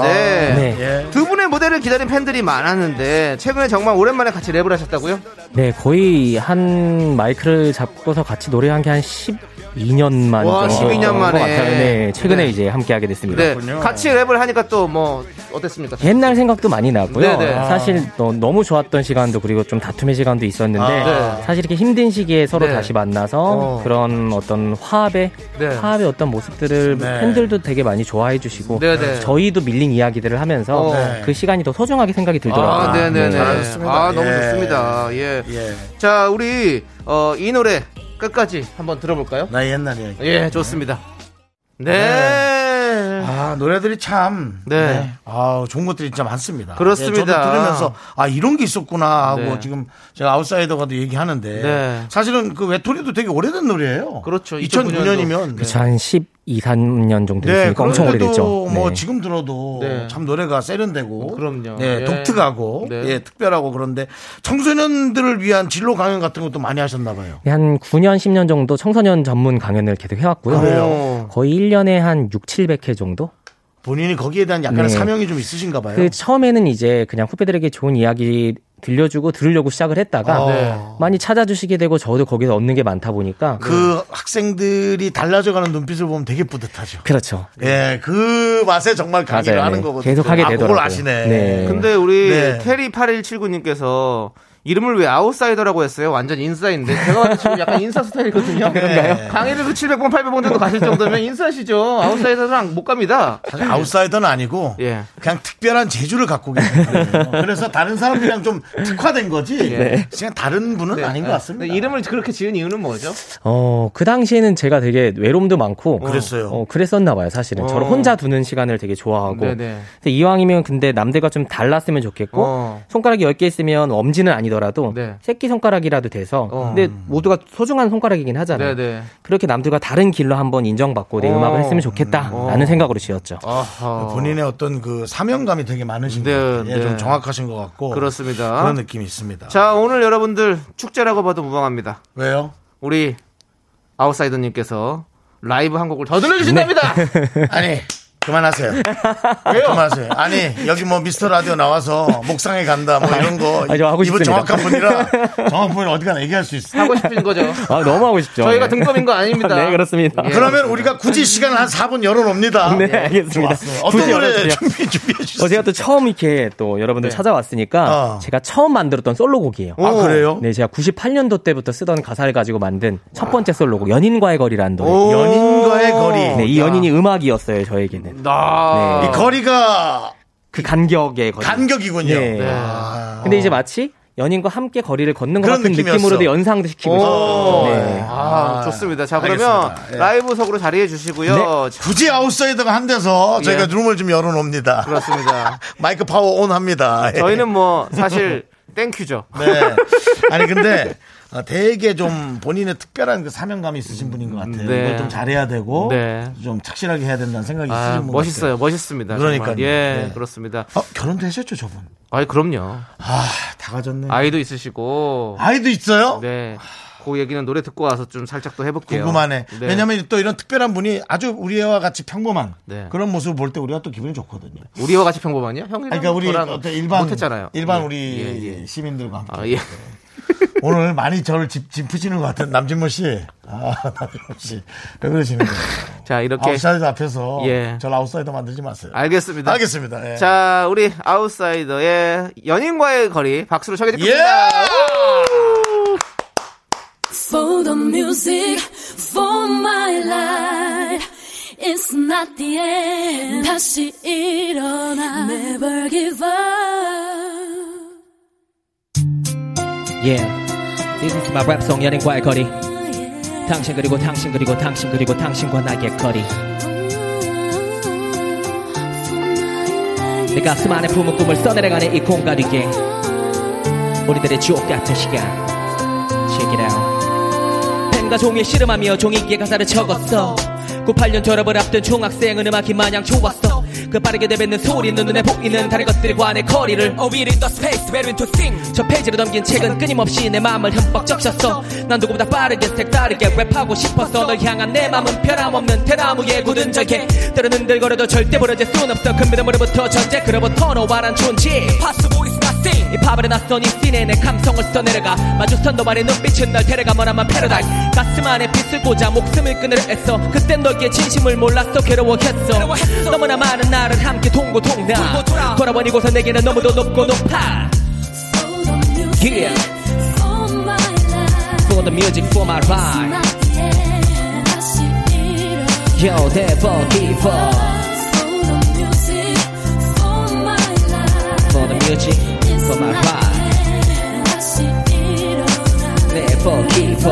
Speaker 5: 네.
Speaker 1: 예.
Speaker 2: 두 분의 무대를 기다린 팬들이 많았는데 최근에 정말 오랜만에 같이 랩을 하셨다고요?
Speaker 5: 네, 거의 한 마이크를 잡고서 같이 노래한 게 한 10, 12년만
Speaker 2: 와,
Speaker 5: 정도
Speaker 2: 12년
Speaker 5: 것
Speaker 2: 만에.
Speaker 5: 같아요. 네, 최근에
Speaker 2: 네.
Speaker 5: 이제 함께하게 됐습니다.
Speaker 2: 네. 같이 랩을 하니까 또 뭐 어땠습니까?
Speaker 5: 옛날 생각도 많이 나고요.
Speaker 2: 네네.
Speaker 5: 사실 너, 너무 좋았던 시간도 그리고 좀 다툼의 시간도 있었는데
Speaker 2: 아, 네.
Speaker 5: 사실 이렇게 힘든 시기에 서로
Speaker 2: 네.
Speaker 5: 다시 만나서
Speaker 2: 어.
Speaker 5: 그런 어떤 화합의
Speaker 2: 네.
Speaker 5: 화합의 어떤 모습들을
Speaker 1: 네.
Speaker 5: 팬들도 되게 많이 좋아해 주시고
Speaker 2: 네네.
Speaker 5: 저희도 밀린 이야기들을 하면서
Speaker 2: 어.
Speaker 5: 그 시간이 더 소중하게 생각이 들더라고요.
Speaker 2: 아, 네네네.
Speaker 1: 잘하셨습니다.
Speaker 2: 아, 너무
Speaker 1: 예.
Speaker 2: 좋습니다. 예.
Speaker 1: 예.
Speaker 2: 자, 우리, 어, 이 노래 끝까지 한번 들어볼까요?
Speaker 1: 나 옛날 이야기.
Speaker 2: 예, 좋습니다. 네.
Speaker 1: 아, 노래들이 참.
Speaker 2: 네.
Speaker 1: 아, 좋은 것들이 진짜 많습니다.
Speaker 2: 그렇습니다.
Speaker 1: 예, 저도 들으면서, 아, 이런 게 있었구나 하고
Speaker 2: 네.
Speaker 1: 지금 제가 아웃사이더가도 얘기하는데.
Speaker 2: 네.
Speaker 1: 사실은 그 외톨이도 되게 오래된 노래예요.
Speaker 2: 그렇죠.
Speaker 1: 2009년이면.
Speaker 5: 그쵸, 한 12, 3년 정도
Speaker 1: 네,
Speaker 5: 됐으니까 엄청 오래됐죠.
Speaker 1: 뭐
Speaker 5: 네.
Speaker 1: 지금 들어도
Speaker 2: 네.
Speaker 1: 참 노래가 세련되고,
Speaker 2: 그럼요.
Speaker 1: 네,
Speaker 2: 예.
Speaker 1: 독특하고,
Speaker 2: 네.
Speaker 1: 예, 특별하고 그런데 청소년들을 위한 진로 강연 같은 것도 많이 하셨나 봐요.
Speaker 5: 한 9년, 10년 정도 청소년 전문 강연을 계속 해왔고요.
Speaker 2: 그래요?
Speaker 5: 거의 1년에 한 6, 700회 정도?
Speaker 1: 본인이 거기에 대한 약간의
Speaker 5: 네.
Speaker 1: 사명이 좀 있으신가 봐요.
Speaker 5: 그 처음에는 이제 그냥 후배들에게 좋은 이야기 들려주고 들으려고 시작을 했다가
Speaker 1: 어.
Speaker 2: 네.
Speaker 5: 많이 찾아주시게 되고 저도 거기서 얻는 게 많다 보니까
Speaker 1: 그 학생들이 달라져가는 눈빛을 보면 되게 뿌듯하죠.
Speaker 5: 그렇죠.
Speaker 1: 예, 그 맛에 정말 강의를
Speaker 5: 맞아요.
Speaker 1: 하는
Speaker 5: 네.
Speaker 1: 거거든요.
Speaker 5: 계속 하게
Speaker 1: 아, 그걸
Speaker 5: 되더라고요.
Speaker 1: 아시네.
Speaker 5: 네.
Speaker 2: 근데 우리
Speaker 1: 네.
Speaker 2: 테리 8179님께서 이름을 왜 아웃사이더라고 했어요? 완전 인싸인데. 제가 지금 약간 인싸 스타일이거든요.
Speaker 1: 그런가요?
Speaker 2: 강의를 그 700번, 800번 정도 가실 정도면 인싸시죠. 아웃사이더랑 못 갑니다.
Speaker 1: 사실 아웃사이더는 아니고
Speaker 2: 예.
Speaker 1: 그냥 특별한 재주를 갖고 계신 분이에요. 그래서 다른 사람들이랑 좀 특화된 거지. 그냥 다른 분은 아닌 것 같습니다.
Speaker 2: 근데 이름을 그렇게 지은 이유는 뭐죠?
Speaker 5: 어, 그 당시에는 제가 되게 외로움도 많고
Speaker 1: 그랬어요.
Speaker 5: 어, 그랬었나 봐요, 사실은.
Speaker 2: 어.
Speaker 5: 저를 혼자 두는 시간을 되게 좋아하고.
Speaker 2: 네네.
Speaker 5: 근데 이왕이면 근데 남들과 좀 달랐으면 좋겠고
Speaker 2: 어.
Speaker 5: 손가락이 10개 있으면 엄지는 아니 더라도
Speaker 2: 네.
Speaker 5: 새끼 손가락이라도 돼서
Speaker 2: 어.
Speaker 5: 근데 모두가 소중한 손가락이긴 하잖아요.
Speaker 2: 네네.
Speaker 5: 그렇게 남들과 다른 길로 한번 인정받고 내
Speaker 2: 어.
Speaker 5: 음악을 했으면 좋겠다라는
Speaker 2: 어.
Speaker 5: 생각으로 지었죠.
Speaker 2: 아하.
Speaker 1: 본인의 어떤 그 사명감이 되게 많으신
Speaker 2: 네,
Speaker 1: 것 같아요. 예,
Speaker 2: 네.
Speaker 1: 좀 정확하신 것 같고.
Speaker 2: 그렇습니다.
Speaker 1: 그런 느낌이 있습니다.
Speaker 2: 자, 오늘 여러분들 축제라고 봐도 무방합니다.
Speaker 1: 왜요?
Speaker 2: 우리 아웃사이더님께서 라이브 한 곡을 더 들려주신답니다.
Speaker 1: 아니, 그만하세요. 왜요? 그만하세요. 아니, 여기 뭐 미스터 라디오 나와서 목상에 간다, 뭐 이런 거.
Speaker 5: 아, 저 하고
Speaker 1: 이분
Speaker 5: 싶습니다.
Speaker 1: 정확한 분이라, 정확한 분이 어디 가나 얘기할 수 있어요.
Speaker 2: 하고 싶은 거죠.
Speaker 5: 아, 너무 하고 싶죠.
Speaker 2: 저희가
Speaker 5: 네.
Speaker 2: 등급인 거 아닙니다.
Speaker 5: 네, 그렇습니다.
Speaker 2: 예.
Speaker 1: 그러면 우리가 굳이 시간을 한 4분 열어놓습니다.
Speaker 5: 네, 알겠습니다.
Speaker 1: 좋았어요. 어떤 노래. 준비, 준비해 주세요.
Speaker 5: 어, 제가 또 처음 이렇게 또 여러분들 찾아왔으니까
Speaker 1: 어.
Speaker 5: 제가 처음 만들었던 솔로곡이에요.
Speaker 1: 아, 그래요?
Speaker 5: 네, 제가 98년도 때부터 쓰던 가사를 가지고 만든 첫 번째 솔로곡 연인과의 거리라는 노래.
Speaker 2: 오.
Speaker 1: 연인과의 거리.
Speaker 5: 네, 이 연인이 음악이었어요, 저에게는.
Speaker 2: 나.
Speaker 5: 네.
Speaker 1: 이 거리가
Speaker 5: 그 간격의 거리.
Speaker 1: 간격이군요.
Speaker 5: 네.
Speaker 1: 아.
Speaker 5: 근데 이제 마치 연인과 함께 거리를 걷는 것
Speaker 1: 그런
Speaker 5: 같은
Speaker 1: 느낌이었어.
Speaker 5: 느낌으로도 연상도 시키고
Speaker 2: 오.
Speaker 5: 있어요. 네.
Speaker 2: 아, 좋습니다. 자, 그러면.
Speaker 1: 예.
Speaker 2: 라이브석으로 자리해 주시고요. 자,
Speaker 1: 굳이 아웃사이더가 한 데서 저희가
Speaker 2: 예.
Speaker 1: 룸을 좀 열어놓습니다.
Speaker 2: 그렇습니다.
Speaker 1: 마이크 power on 합니다. 예.
Speaker 2: 저희는 뭐 사실 Thank you죠.
Speaker 1: 네. 아니 근데 어, 되게 좀 본인의 특별한 그 사명감이 있으신 분인 것 같아요.
Speaker 2: 네.
Speaker 1: 이걸 좀 잘해야 되고
Speaker 2: 네.
Speaker 1: 좀 착실하게 해야 된다는 생각이
Speaker 2: 아,
Speaker 1: 있으신 분
Speaker 2: 멋있어요. 멋있습니다.
Speaker 1: 그러니까요.
Speaker 2: 정말. 예,
Speaker 1: 네.
Speaker 2: 그렇습니다.
Speaker 1: 같아요. 어, 결혼도 하셨죠 저분?
Speaker 2: 아이, 그럼요.
Speaker 1: 아, 다 가졌네.
Speaker 2: 아이도 있으시고.
Speaker 1: 아이도 있어요?
Speaker 2: 네. 그 얘기는 노래 듣고 와서 좀 살짝 또 해볼게요.
Speaker 1: 궁금하네.
Speaker 2: 네.
Speaker 1: 왜냐면 또 이런 특별한 분이 아주 우리와 같이 평범한
Speaker 2: 네.
Speaker 1: 그런 모습을 볼 때 우리가 또 기분이 좋거든요.
Speaker 2: 우리와 같이 평범하냐? 형이랑
Speaker 1: 아니, 그러니까 우리 어떤 일반
Speaker 2: 못했잖아요.
Speaker 1: 일반
Speaker 2: 예,
Speaker 1: 우리
Speaker 2: 예, 예.
Speaker 1: 시민들과 함께
Speaker 2: 아, 예.
Speaker 1: 오늘 많이 저를 짚, 짚으시는 것 같은 남진모 씨. 아, 남진모 씨. 왜 그러시는 거예요?
Speaker 2: 자, 이렇게.
Speaker 1: 아웃사이더 앞에서
Speaker 2: 예.
Speaker 1: 저를 아웃사이더 만들지 마세요.
Speaker 2: 알겠습니다.
Speaker 1: 알겠습니다. 예.
Speaker 2: 자, 우리 아웃사이더의 연인과의 거리 박수로 청해
Speaker 1: 예!
Speaker 2: 듣겠습니다.
Speaker 7: For the music, for my life. It's not the end. 다시 일어나. Never give up.
Speaker 6: Yeah. This is my rap song 연인과의 거리. 당신 그리고 당신 그리고 당신 그리고 당신과 나의 거리. 내 가슴 안에 품은 꿈을 써내려가는 이 공간 위에 우리들의 주옥 같은 시간. Check it out. 펜과 종이에 씨름하며 종이기에 가사를 적었어. 98년 졸업을 앞둔 중학생은 음악이 마냥 좋았어. 그 빠르게 내뱉는 소리는 눈에 보이는 다른 것들과의 거리를. Oh, we're in the space, waiting to sing. 저 페이지를 넘긴 책은 끊임없이 내 마음을 흠뻑 적셨어. 난 누구보다 빠르게 색다르게 랩하고 싶었어. 널 향한 내 마음은 변함없는 대나무에 굳은 절개. 때로는 흔들거려도 절대 부러질 순 없어. 큰 믿음으로부터 전제 그로부터 너와란 존재. Impossible is nothing 이 파벌의 낯선 이 scene에 내 감성을 써내려가. 마주선 너만의 눈빛은 널 데려가 머나만 패러다이스 가슴 안에 빛을 꽂아 목숨을 끊으려 애써 그땐 너에게 진심을 몰랐어. 괴로워했어. 너무나 많은 나를 함께 동고동락 돌아보니 고서 내게는 너무도 높고 높아. Yeah. For the music for my ride. Yo, never give up For the music for my ride Never give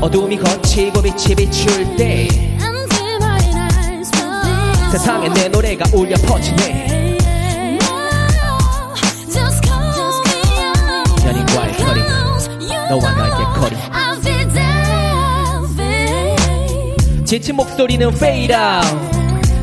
Speaker 6: 어둠이 거치고 빛이 비출 때 세상에 내 노래가 울려 퍼지네. 연인과의 거리. 너와 나의 거리. 지친 목소리는 fade out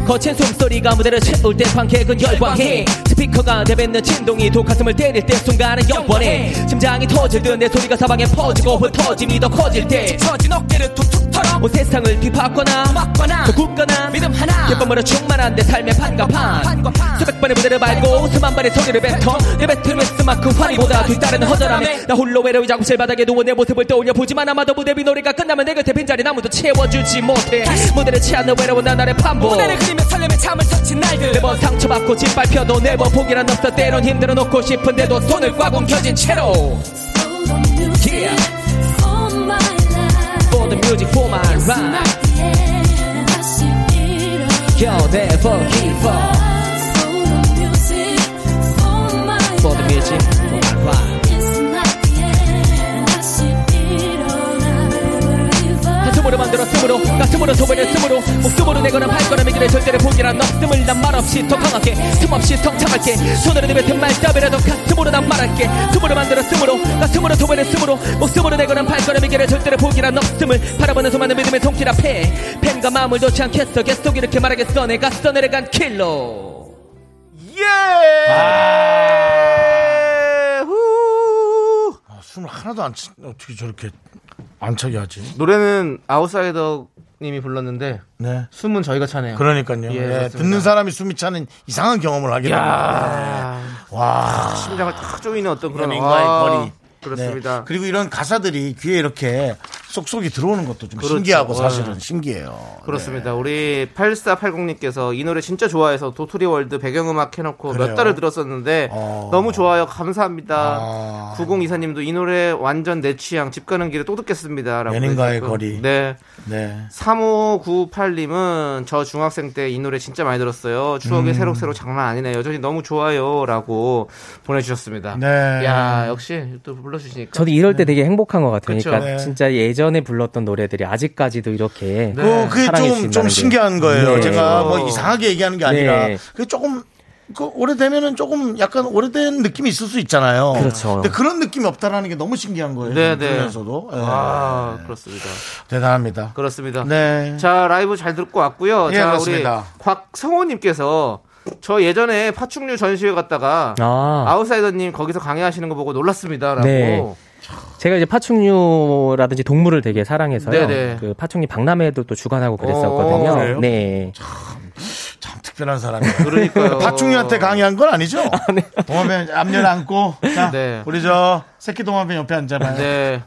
Speaker 6: 거친 숨소리가 무대를 채울 때 관객은 열광해. 스피커가 내뱉는 진동이 도 가슴을 때릴 때 순간은 영원해. 심장이 터질 듯 내 소리가 사방에 퍼지고 흩어짐이 더 커질 때. 처진 어깨를 툭툭 온 세상을 뒤바꿔나 막거나 더 굳거나. 믿음 하나. 기쁨으로 충만한 내 삶의 판과 판 수백 번의 무대를 밟고 수만 발의 소리를 뱉어. 내 배틀 웨스만큼 환희보다 뒤따르는 허전함에. 나 홀로 외로이 작업실 바닥에 누워 내 모습을 떠올려 보지만 아마도 무대 비 노래가 끝나면 내 곁에 빈자리 아무도 채워주지 못해. 무대를 취하는 외로운 나날의 반복. 무대를 그리며 설렘에 잠을 설친 날들. 매번 상처받고 짓밟혀도 네번 포기란 없어 때론 힘들어 놓고 싶은데도 손을 꽉 움켜쥔 채로 music for my ride Yo never give up For the music for my ride 가슴으로 만들어 숨으로. 가슴으로 소변을 숨으로. 목숨으로 내거나 발걸음의 길에 절대로 포기란 없음을 난 말없이 더 강하게 숨없이 성창할게. 손으로 내뱉은 말더비라도 가슴으로 난 말할게. 숨으로 만들어 숨으로. 가슴으로 소변을 숨으로. 목숨으로 내거나 발걸음의 길에 절대로 포기란 없음을 바라보는 수많은 믿음의 손길 앞에 펜과 마음을 놓지 않겠어. 계속 이렇게 말하겠어. 내가 써내려간 킬러
Speaker 2: 예! 후.
Speaker 1: 아, 숨을 하나도 안 치, 어떻게 저렇게 안 차게 하지?
Speaker 2: 노래는 아웃사이더 님이 불렀는데
Speaker 1: 네.
Speaker 2: 숨은 저희가 차네요.
Speaker 1: 그러니까요.
Speaker 2: 예,
Speaker 1: 예. 듣는 사람이 숨이 차는 이상한 경험을 하게 됩니다.
Speaker 2: 야,
Speaker 1: 와.
Speaker 2: 심장을 탁 조이는 어떤 그런
Speaker 1: 연인과의
Speaker 2: 아,
Speaker 1: 거리.
Speaker 2: 그렇습니다.
Speaker 1: 네. 그리고 이런 가사들이 귀에 이렇게 쏙쏙이 들어오는 것도 좀
Speaker 2: 그렇죠.
Speaker 1: 신기하고
Speaker 2: 네.
Speaker 1: 사실은 신기해요.
Speaker 2: 그렇습니다. 우리 8480님께서 이 노래 진짜 좋아해서 도토리 월드 배경음악 해놓고
Speaker 1: 그래요?
Speaker 2: 몇 달을 들었었는데
Speaker 1: 어.
Speaker 2: 너무 좋아요. 감사합니다.
Speaker 1: 아.
Speaker 2: 9024님도 이 노래 완전 내 취향. 집 가는 길에 또 듣겠습니다. 라고
Speaker 1: 연인과의. 거리.
Speaker 2: 네.
Speaker 1: 네.
Speaker 2: 3598님은 저 중학생 때 이 노래 진짜 많이 들었어요.
Speaker 1: 음.
Speaker 2: 추억이 새록새록 장난 아니네요. 여전히 너무 좋아요. 라고 보내주셨습니다.
Speaker 1: 네.
Speaker 2: 야, 역시 또 불러주시니까.
Speaker 5: 저도 이럴 때 되게 행복한 것 같아요.
Speaker 2: 그쵸.
Speaker 5: 그러니까
Speaker 1: 네.
Speaker 5: 진짜 예전 에 불렀던 노래들이 아직까지도 이렇게
Speaker 2: 네.
Speaker 1: 그, 그게 좀, 좀. 신기한 거예요.
Speaker 5: 네.
Speaker 1: 제가. 뭐 이상하게 얘기하는 게 아니라.
Speaker 5: 네.
Speaker 1: 그게 조금, 그 오래되면은 조금 약간 오래된 느낌이 있을 수 있잖아요.
Speaker 5: 그렇죠.
Speaker 1: 근데 그런 느낌이 없다라는 게 너무 신기한 거예요.
Speaker 2: 네, 네.
Speaker 1: 들으면서도. 예.
Speaker 2: 아, 그렇습니다.
Speaker 1: 대단합니다.
Speaker 2: 그렇습니다.
Speaker 1: 네.
Speaker 2: 자, 라이브 잘 듣고 왔고요.
Speaker 1: 예,
Speaker 2: 자,
Speaker 1: 그렇습니다.
Speaker 2: 우리 곽성호님께서 저 예전에 파충류 전시회 갔다가
Speaker 5: 아.
Speaker 2: 아웃사이더님 거기서 강의하시는 거 보고 놀랐습니다라고.
Speaker 5: 네. 제가 이제 파충류라든지 동물을 되게 사랑해서요.
Speaker 2: 네네.
Speaker 5: 그 파충류 박람회도 또 주관하고
Speaker 2: 어,
Speaker 5: 그랬었거든요.
Speaker 1: 그래요?
Speaker 5: 네.
Speaker 1: 참 특별한 사람이에요.
Speaker 2: 그러니까요.
Speaker 1: 파충류한테 강의한 건 아니죠? 동화뱀 앞면 안고. 자,
Speaker 2: 네.
Speaker 1: 우리 저 새끼 동화뱀 옆에 앉아봐요.
Speaker 2: 네.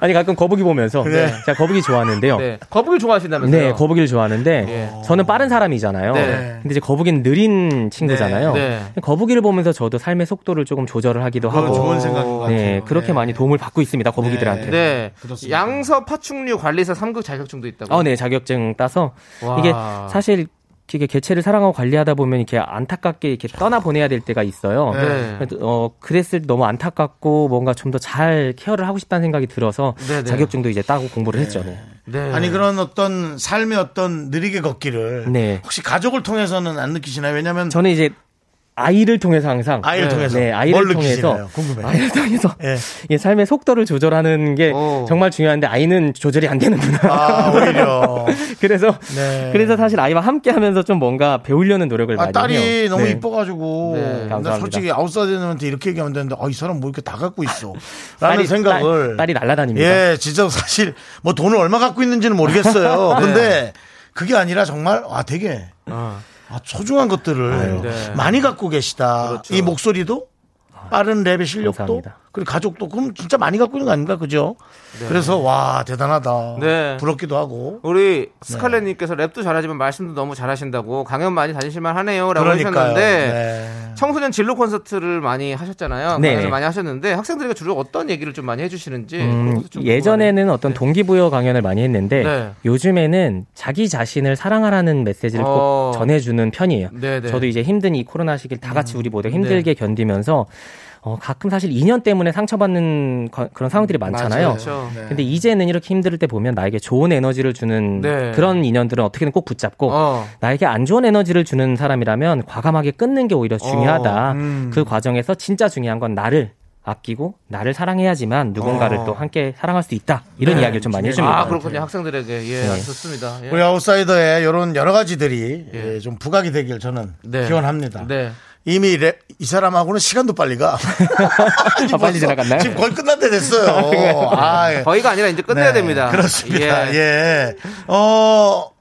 Speaker 5: 아니 가끔 거북이 보면서
Speaker 1: 네.
Speaker 5: 제가 거북이 좋아하는데요. 네.
Speaker 2: 네. 거북이 좋아하신다면서요?
Speaker 5: 거북이를 좋아하는데
Speaker 2: 예.
Speaker 5: 저는 빠른 사람이잖아요.
Speaker 2: 네.
Speaker 5: 근데 이제 거북이는 느린 친구잖아요.
Speaker 2: 네.
Speaker 5: 거북이를 보면서 저도 삶의 속도를 조금 조절을 하기도 하고
Speaker 1: 좋은 생각인 것 같아요.
Speaker 5: 네, 그렇게
Speaker 1: 네.
Speaker 5: 많이 도움을 받고 있습니다. 거북이들한테.
Speaker 2: 네.
Speaker 1: 그렇습니다.
Speaker 2: 양서 파충류 관리사 3급 자격증도 있다고.
Speaker 5: 어, 네, 자격증 따서
Speaker 2: 와.
Speaker 5: 이게 사실 이게 개체를 사랑하고 관리하다 보면 이렇게 안타깝게 이렇게 떠나 보내야 될 때가 있어요.
Speaker 2: 네.
Speaker 5: 어, 그랬을 때 너무 안타깝고 뭔가 좀 더 잘 케어를 하고 싶다는 생각이 들어서
Speaker 2: 네 네.
Speaker 5: 자격증도 이제 따고 공부를 했죠. 네.
Speaker 2: 네.
Speaker 1: 아니 그런 어떤 삶의 어떤 느리게 걷기를
Speaker 5: 네.
Speaker 1: 혹시 가족을 통해서는 안 느끼시나요? 왜냐하면
Speaker 5: 저는 이제 아이를 통해서 항상
Speaker 1: 아이를
Speaker 2: 네.
Speaker 1: 통해서
Speaker 5: 네, 아이를
Speaker 1: 뭘
Speaker 5: 통해서?
Speaker 1: 궁금해요.
Speaker 5: 아이를 통해서
Speaker 1: 예.
Speaker 5: 이 삶의 속도를 조절하는 게
Speaker 2: 오.
Speaker 5: 정말 중요한데 아이는 조절이 안 되는구나.
Speaker 1: 아 오히려
Speaker 5: 그래서
Speaker 1: 네.
Speaker 5: 그래서 사실 아이와 함께 하면서 좀 뭔가 배우려는 노력을
Speaker 1: 아,
Speaker 5: 많이
Speaker 1: 딸이
Speaker 5: 해요.
Speaker 1: 너무
Speaker 5: 네.
Speaker 1: 이뻐 가지고
Speaker 2: 네,
Speaker 1: 근데
Speaker 5: 감사합니다.
Speaker 1: 솔직히 아웃사이더한테 이렇게 얘기하면 되는데 아, 이 사람 뭐 이렇게 다 갖고 있어 라는
Speaker 5: 딸이-
Speaker 1: 생각을
Speaker 5: 딸, 딸이 날아다닙니다.
Speaker 1: 예 진짜 사실 뭐 돈을 얼마 갖고 있는지는 모르겠어요
Speaker 5: 네.
Speaker 1: 근데 그게 아니라 정말 아 되게
Speaker 2: 어.
Speaker 1: 아, 소중한 것들을
Speaker 2: 네.
Speaker 1: 많이 갖고 계시다.
Speaker 2: 그렇죠.
Speaker 1: 이 목소리도 빠른 랩의 실력도
Speaker 5: 감사합니다.
Speaker 1: 그리고 가족도 그럼 진짜 많이 갖고 있는 거 아닙니까? 그죠? 그래서 와 대단하다.
Speaker 2: 네.
Speaker 1: 부럽기도 하고.
Speaker 2: 우리 스칼렛 님께서 랩도 잘하지만 말씀도 너무 잘하신다고 강연 많이 다니실만 하네요라고. 하셨는데
Speaker 1: 네.
Speaker 2: 청소년 진로 콘서트를 많이 하셨잖아요.
Speaker 5: 네.
Speaker 2: 강연을 많이 하셨는데 학생들에게 주로 어떤 얘기를 좀 많이 해 주시는지
Speaker 5: 음,
Speaker 2: 그것도 좀
Speaker 5: 예전에는. 어떤
Speaker 2: 네.
Speaker 5: 동기부여 강연을 많이 했는데
Speaker 2: 네.
Speaker 5: 요즘에는 자기 자신을 사랑하라는 메시지를
Speaker 2: 어.
Speaker 5: 꼭 전해 주는 편이에요.
Speaker 2: 네, 네.
Speaker 5: 저도 이제 힘든 이 코로나 시기를 다 같이 우리 모두 힘들게 견디면서 어, 가끔 사실 인연 때문에 상처받는 거- 그런 상황들이 많잖아요.
Speaker 2: 그렇죠.
Speaker 5: 근데 이제는 이렇게 힘들 때 보면 나에게 좋은 에너지를 주는
Speaker 2: 네.
Speaker 5: 그런 인연들은 어떻게든 꼭 붙잡고
Speaker 2: 어.
Speaker 5: 나에게 안 좋은 에너지를 주는 사람이라면 과감하게 끊는 게 오히려 중요하다.
Speaker 2: 어, 음.
Speaker 5: 그 과정에서 진짜 중요한 건 나를 아끼고 나를 사랑해야지만 누군가를
Speaker 2: 어.
Speaker 5: 또 함께 사랑할 수 있다. 이런
Speaker 2: 네.
Speaker 5: 이야기를 좀 많이 해줍니다.
Speaker 2: 아 그렇군요 학생들에게 예
Speaker 5: 네.
Speaker 2: 좋습니다. 예.
Speaker 1: 우리 아웃사이더의 이런 여러 가지들이
Speaker 2: 예.
Speaker 1: 예, 좀 부각이 되길 저는
Speaker 2: 네.
Speaker 1: 기원합니다.
Speaker 2: 네.
Speaker 1: 이미 랩, 이 사람하고는 시간도 빨리 가. 아니,
Speaker 5: 아, 빨리 지나갔나요?
Speaker 1: 지금 거의 끝날 때 됐어요. 아, 예.
Speaker 2: 거의가 아니라 이제 끝내야
Speaker 1: 네,
Speaker 2: 됩니다.
Speaker 1: 그렇습니다.
Speaker 2: 예.
Speaker 1: 예. 어,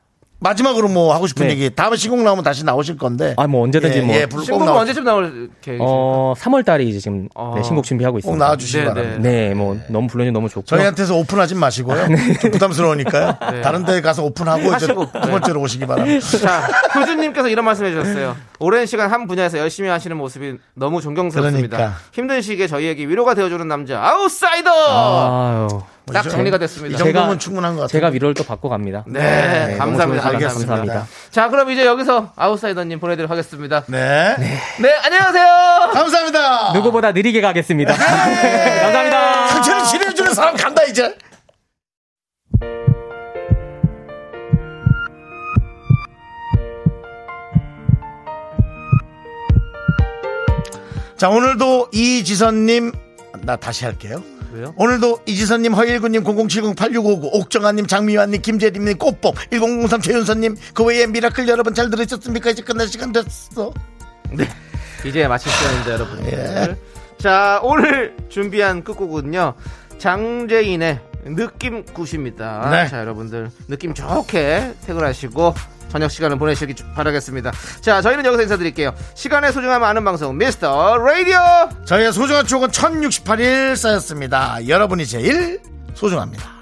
Speaker 1: 마지막으로 뭐 하고 싶은
Speaker 5: 네.
Speaker 1: 얘기. 다음에 신곡 나오면 다시 나오실 건데.
Speaker 5: 아, 뭐 언제든지
Speaker 1: 예,
Speaker 5: 뭐.
Speaker 1: 예,
Speaker 2: 신곡은
Speaker 1: 나와,
Speaker 2: 언제쯤 나올 계획이십니까?
Speaker 5: 어, 3월 달에 이제 지금
Speaker 2: 어.
Speaker 5: 네, 신곡 준비하고
Speaker 1: 꼭
Speaker 5: 있습니다.
Speaker 1: 나와 주시기
Speaker 2: 네,
Speaker 1: 바랍니다.
Speaker 5: 네, 뭐 너무 불러주 너무 좋고.
Speaker 1: 저희한테서 오픈하진 마시고요. 좀 부담스러우니까요. 다른 데 가서 오픈하고 이제. 두 번째로 오시기 바랍니다.
Speaker 2: 자, 효준님께서 이런 말씀해 주셨어요. 오랜 시간 한 분야에서 열심히 하시는 모습이 너무 존경스럽습니다.
Speaker 1: 그러니까.
Speaker 2: 힘든 시기에 저희에게 위로가 되어주는 남자, 아웃사이더!
Speaker 5: 아유.
Speaker 2: 딱 정리가 됐습니다.
Speaker 1: 이 정도면
Speaker 5: 제가-
Speaker 1: 충분한 것 같아요.
Speaker 5: 제가 위로를 또 받고 갑니다.
Speaker 2: 네,
Speaker 5: 너무
Speaker 2: 감사합니다.
Speaker 1: 알겠습니다.
Speaker 5: 감사합니다.
Speaker 2: 자, 그럼 이제 여기서 아웃사이더님 보내드리도록 하겠습니다.
Speaker 1: 네.
Speaker 2: 네, 안녕하세요!
Speaker 1: 감사합니다.
Speaker 5: 누구보다 느리게 가겠습니다. 감사합니다.
Speaker 1: 상처를 치료해주는 사람 간다, 이제. 자, 오늘도 이지선님, 나 다시 할게요.
Speaker 2: 왜요?
Speaker 1: 오늘도 이지선님, 허일구님, 0070-8659, 옥정아님, 장미환님, 김재림님, 꽃봉, 1003 최윤선님, 그 외에 미라클 여러분 잘 들으셨습니까? 이제 끝날 시간 됐어.
Speaker 2: 이제 마칠 시간입니다, 여러분들.
Speaker 1: 예.
Speaker 2: 자, 오늘 준비한 끝곡은요. 장재인의 느낌 굿입니다.
Speaker 1: 네.
Speaker 2: 자, 여러분들 느낌 좋게 퇴근하시고 저녁 시간을 보내시기 주- 바라겠습니다. 자, 저희는 여기서 인사드릴게요. 시간의 소중함 아는 방송 미스터 라디오.
Speaker 1: 저희의 소중한 추억은 1068일 쌓였습니다. 여러분이 제일 소중합니다.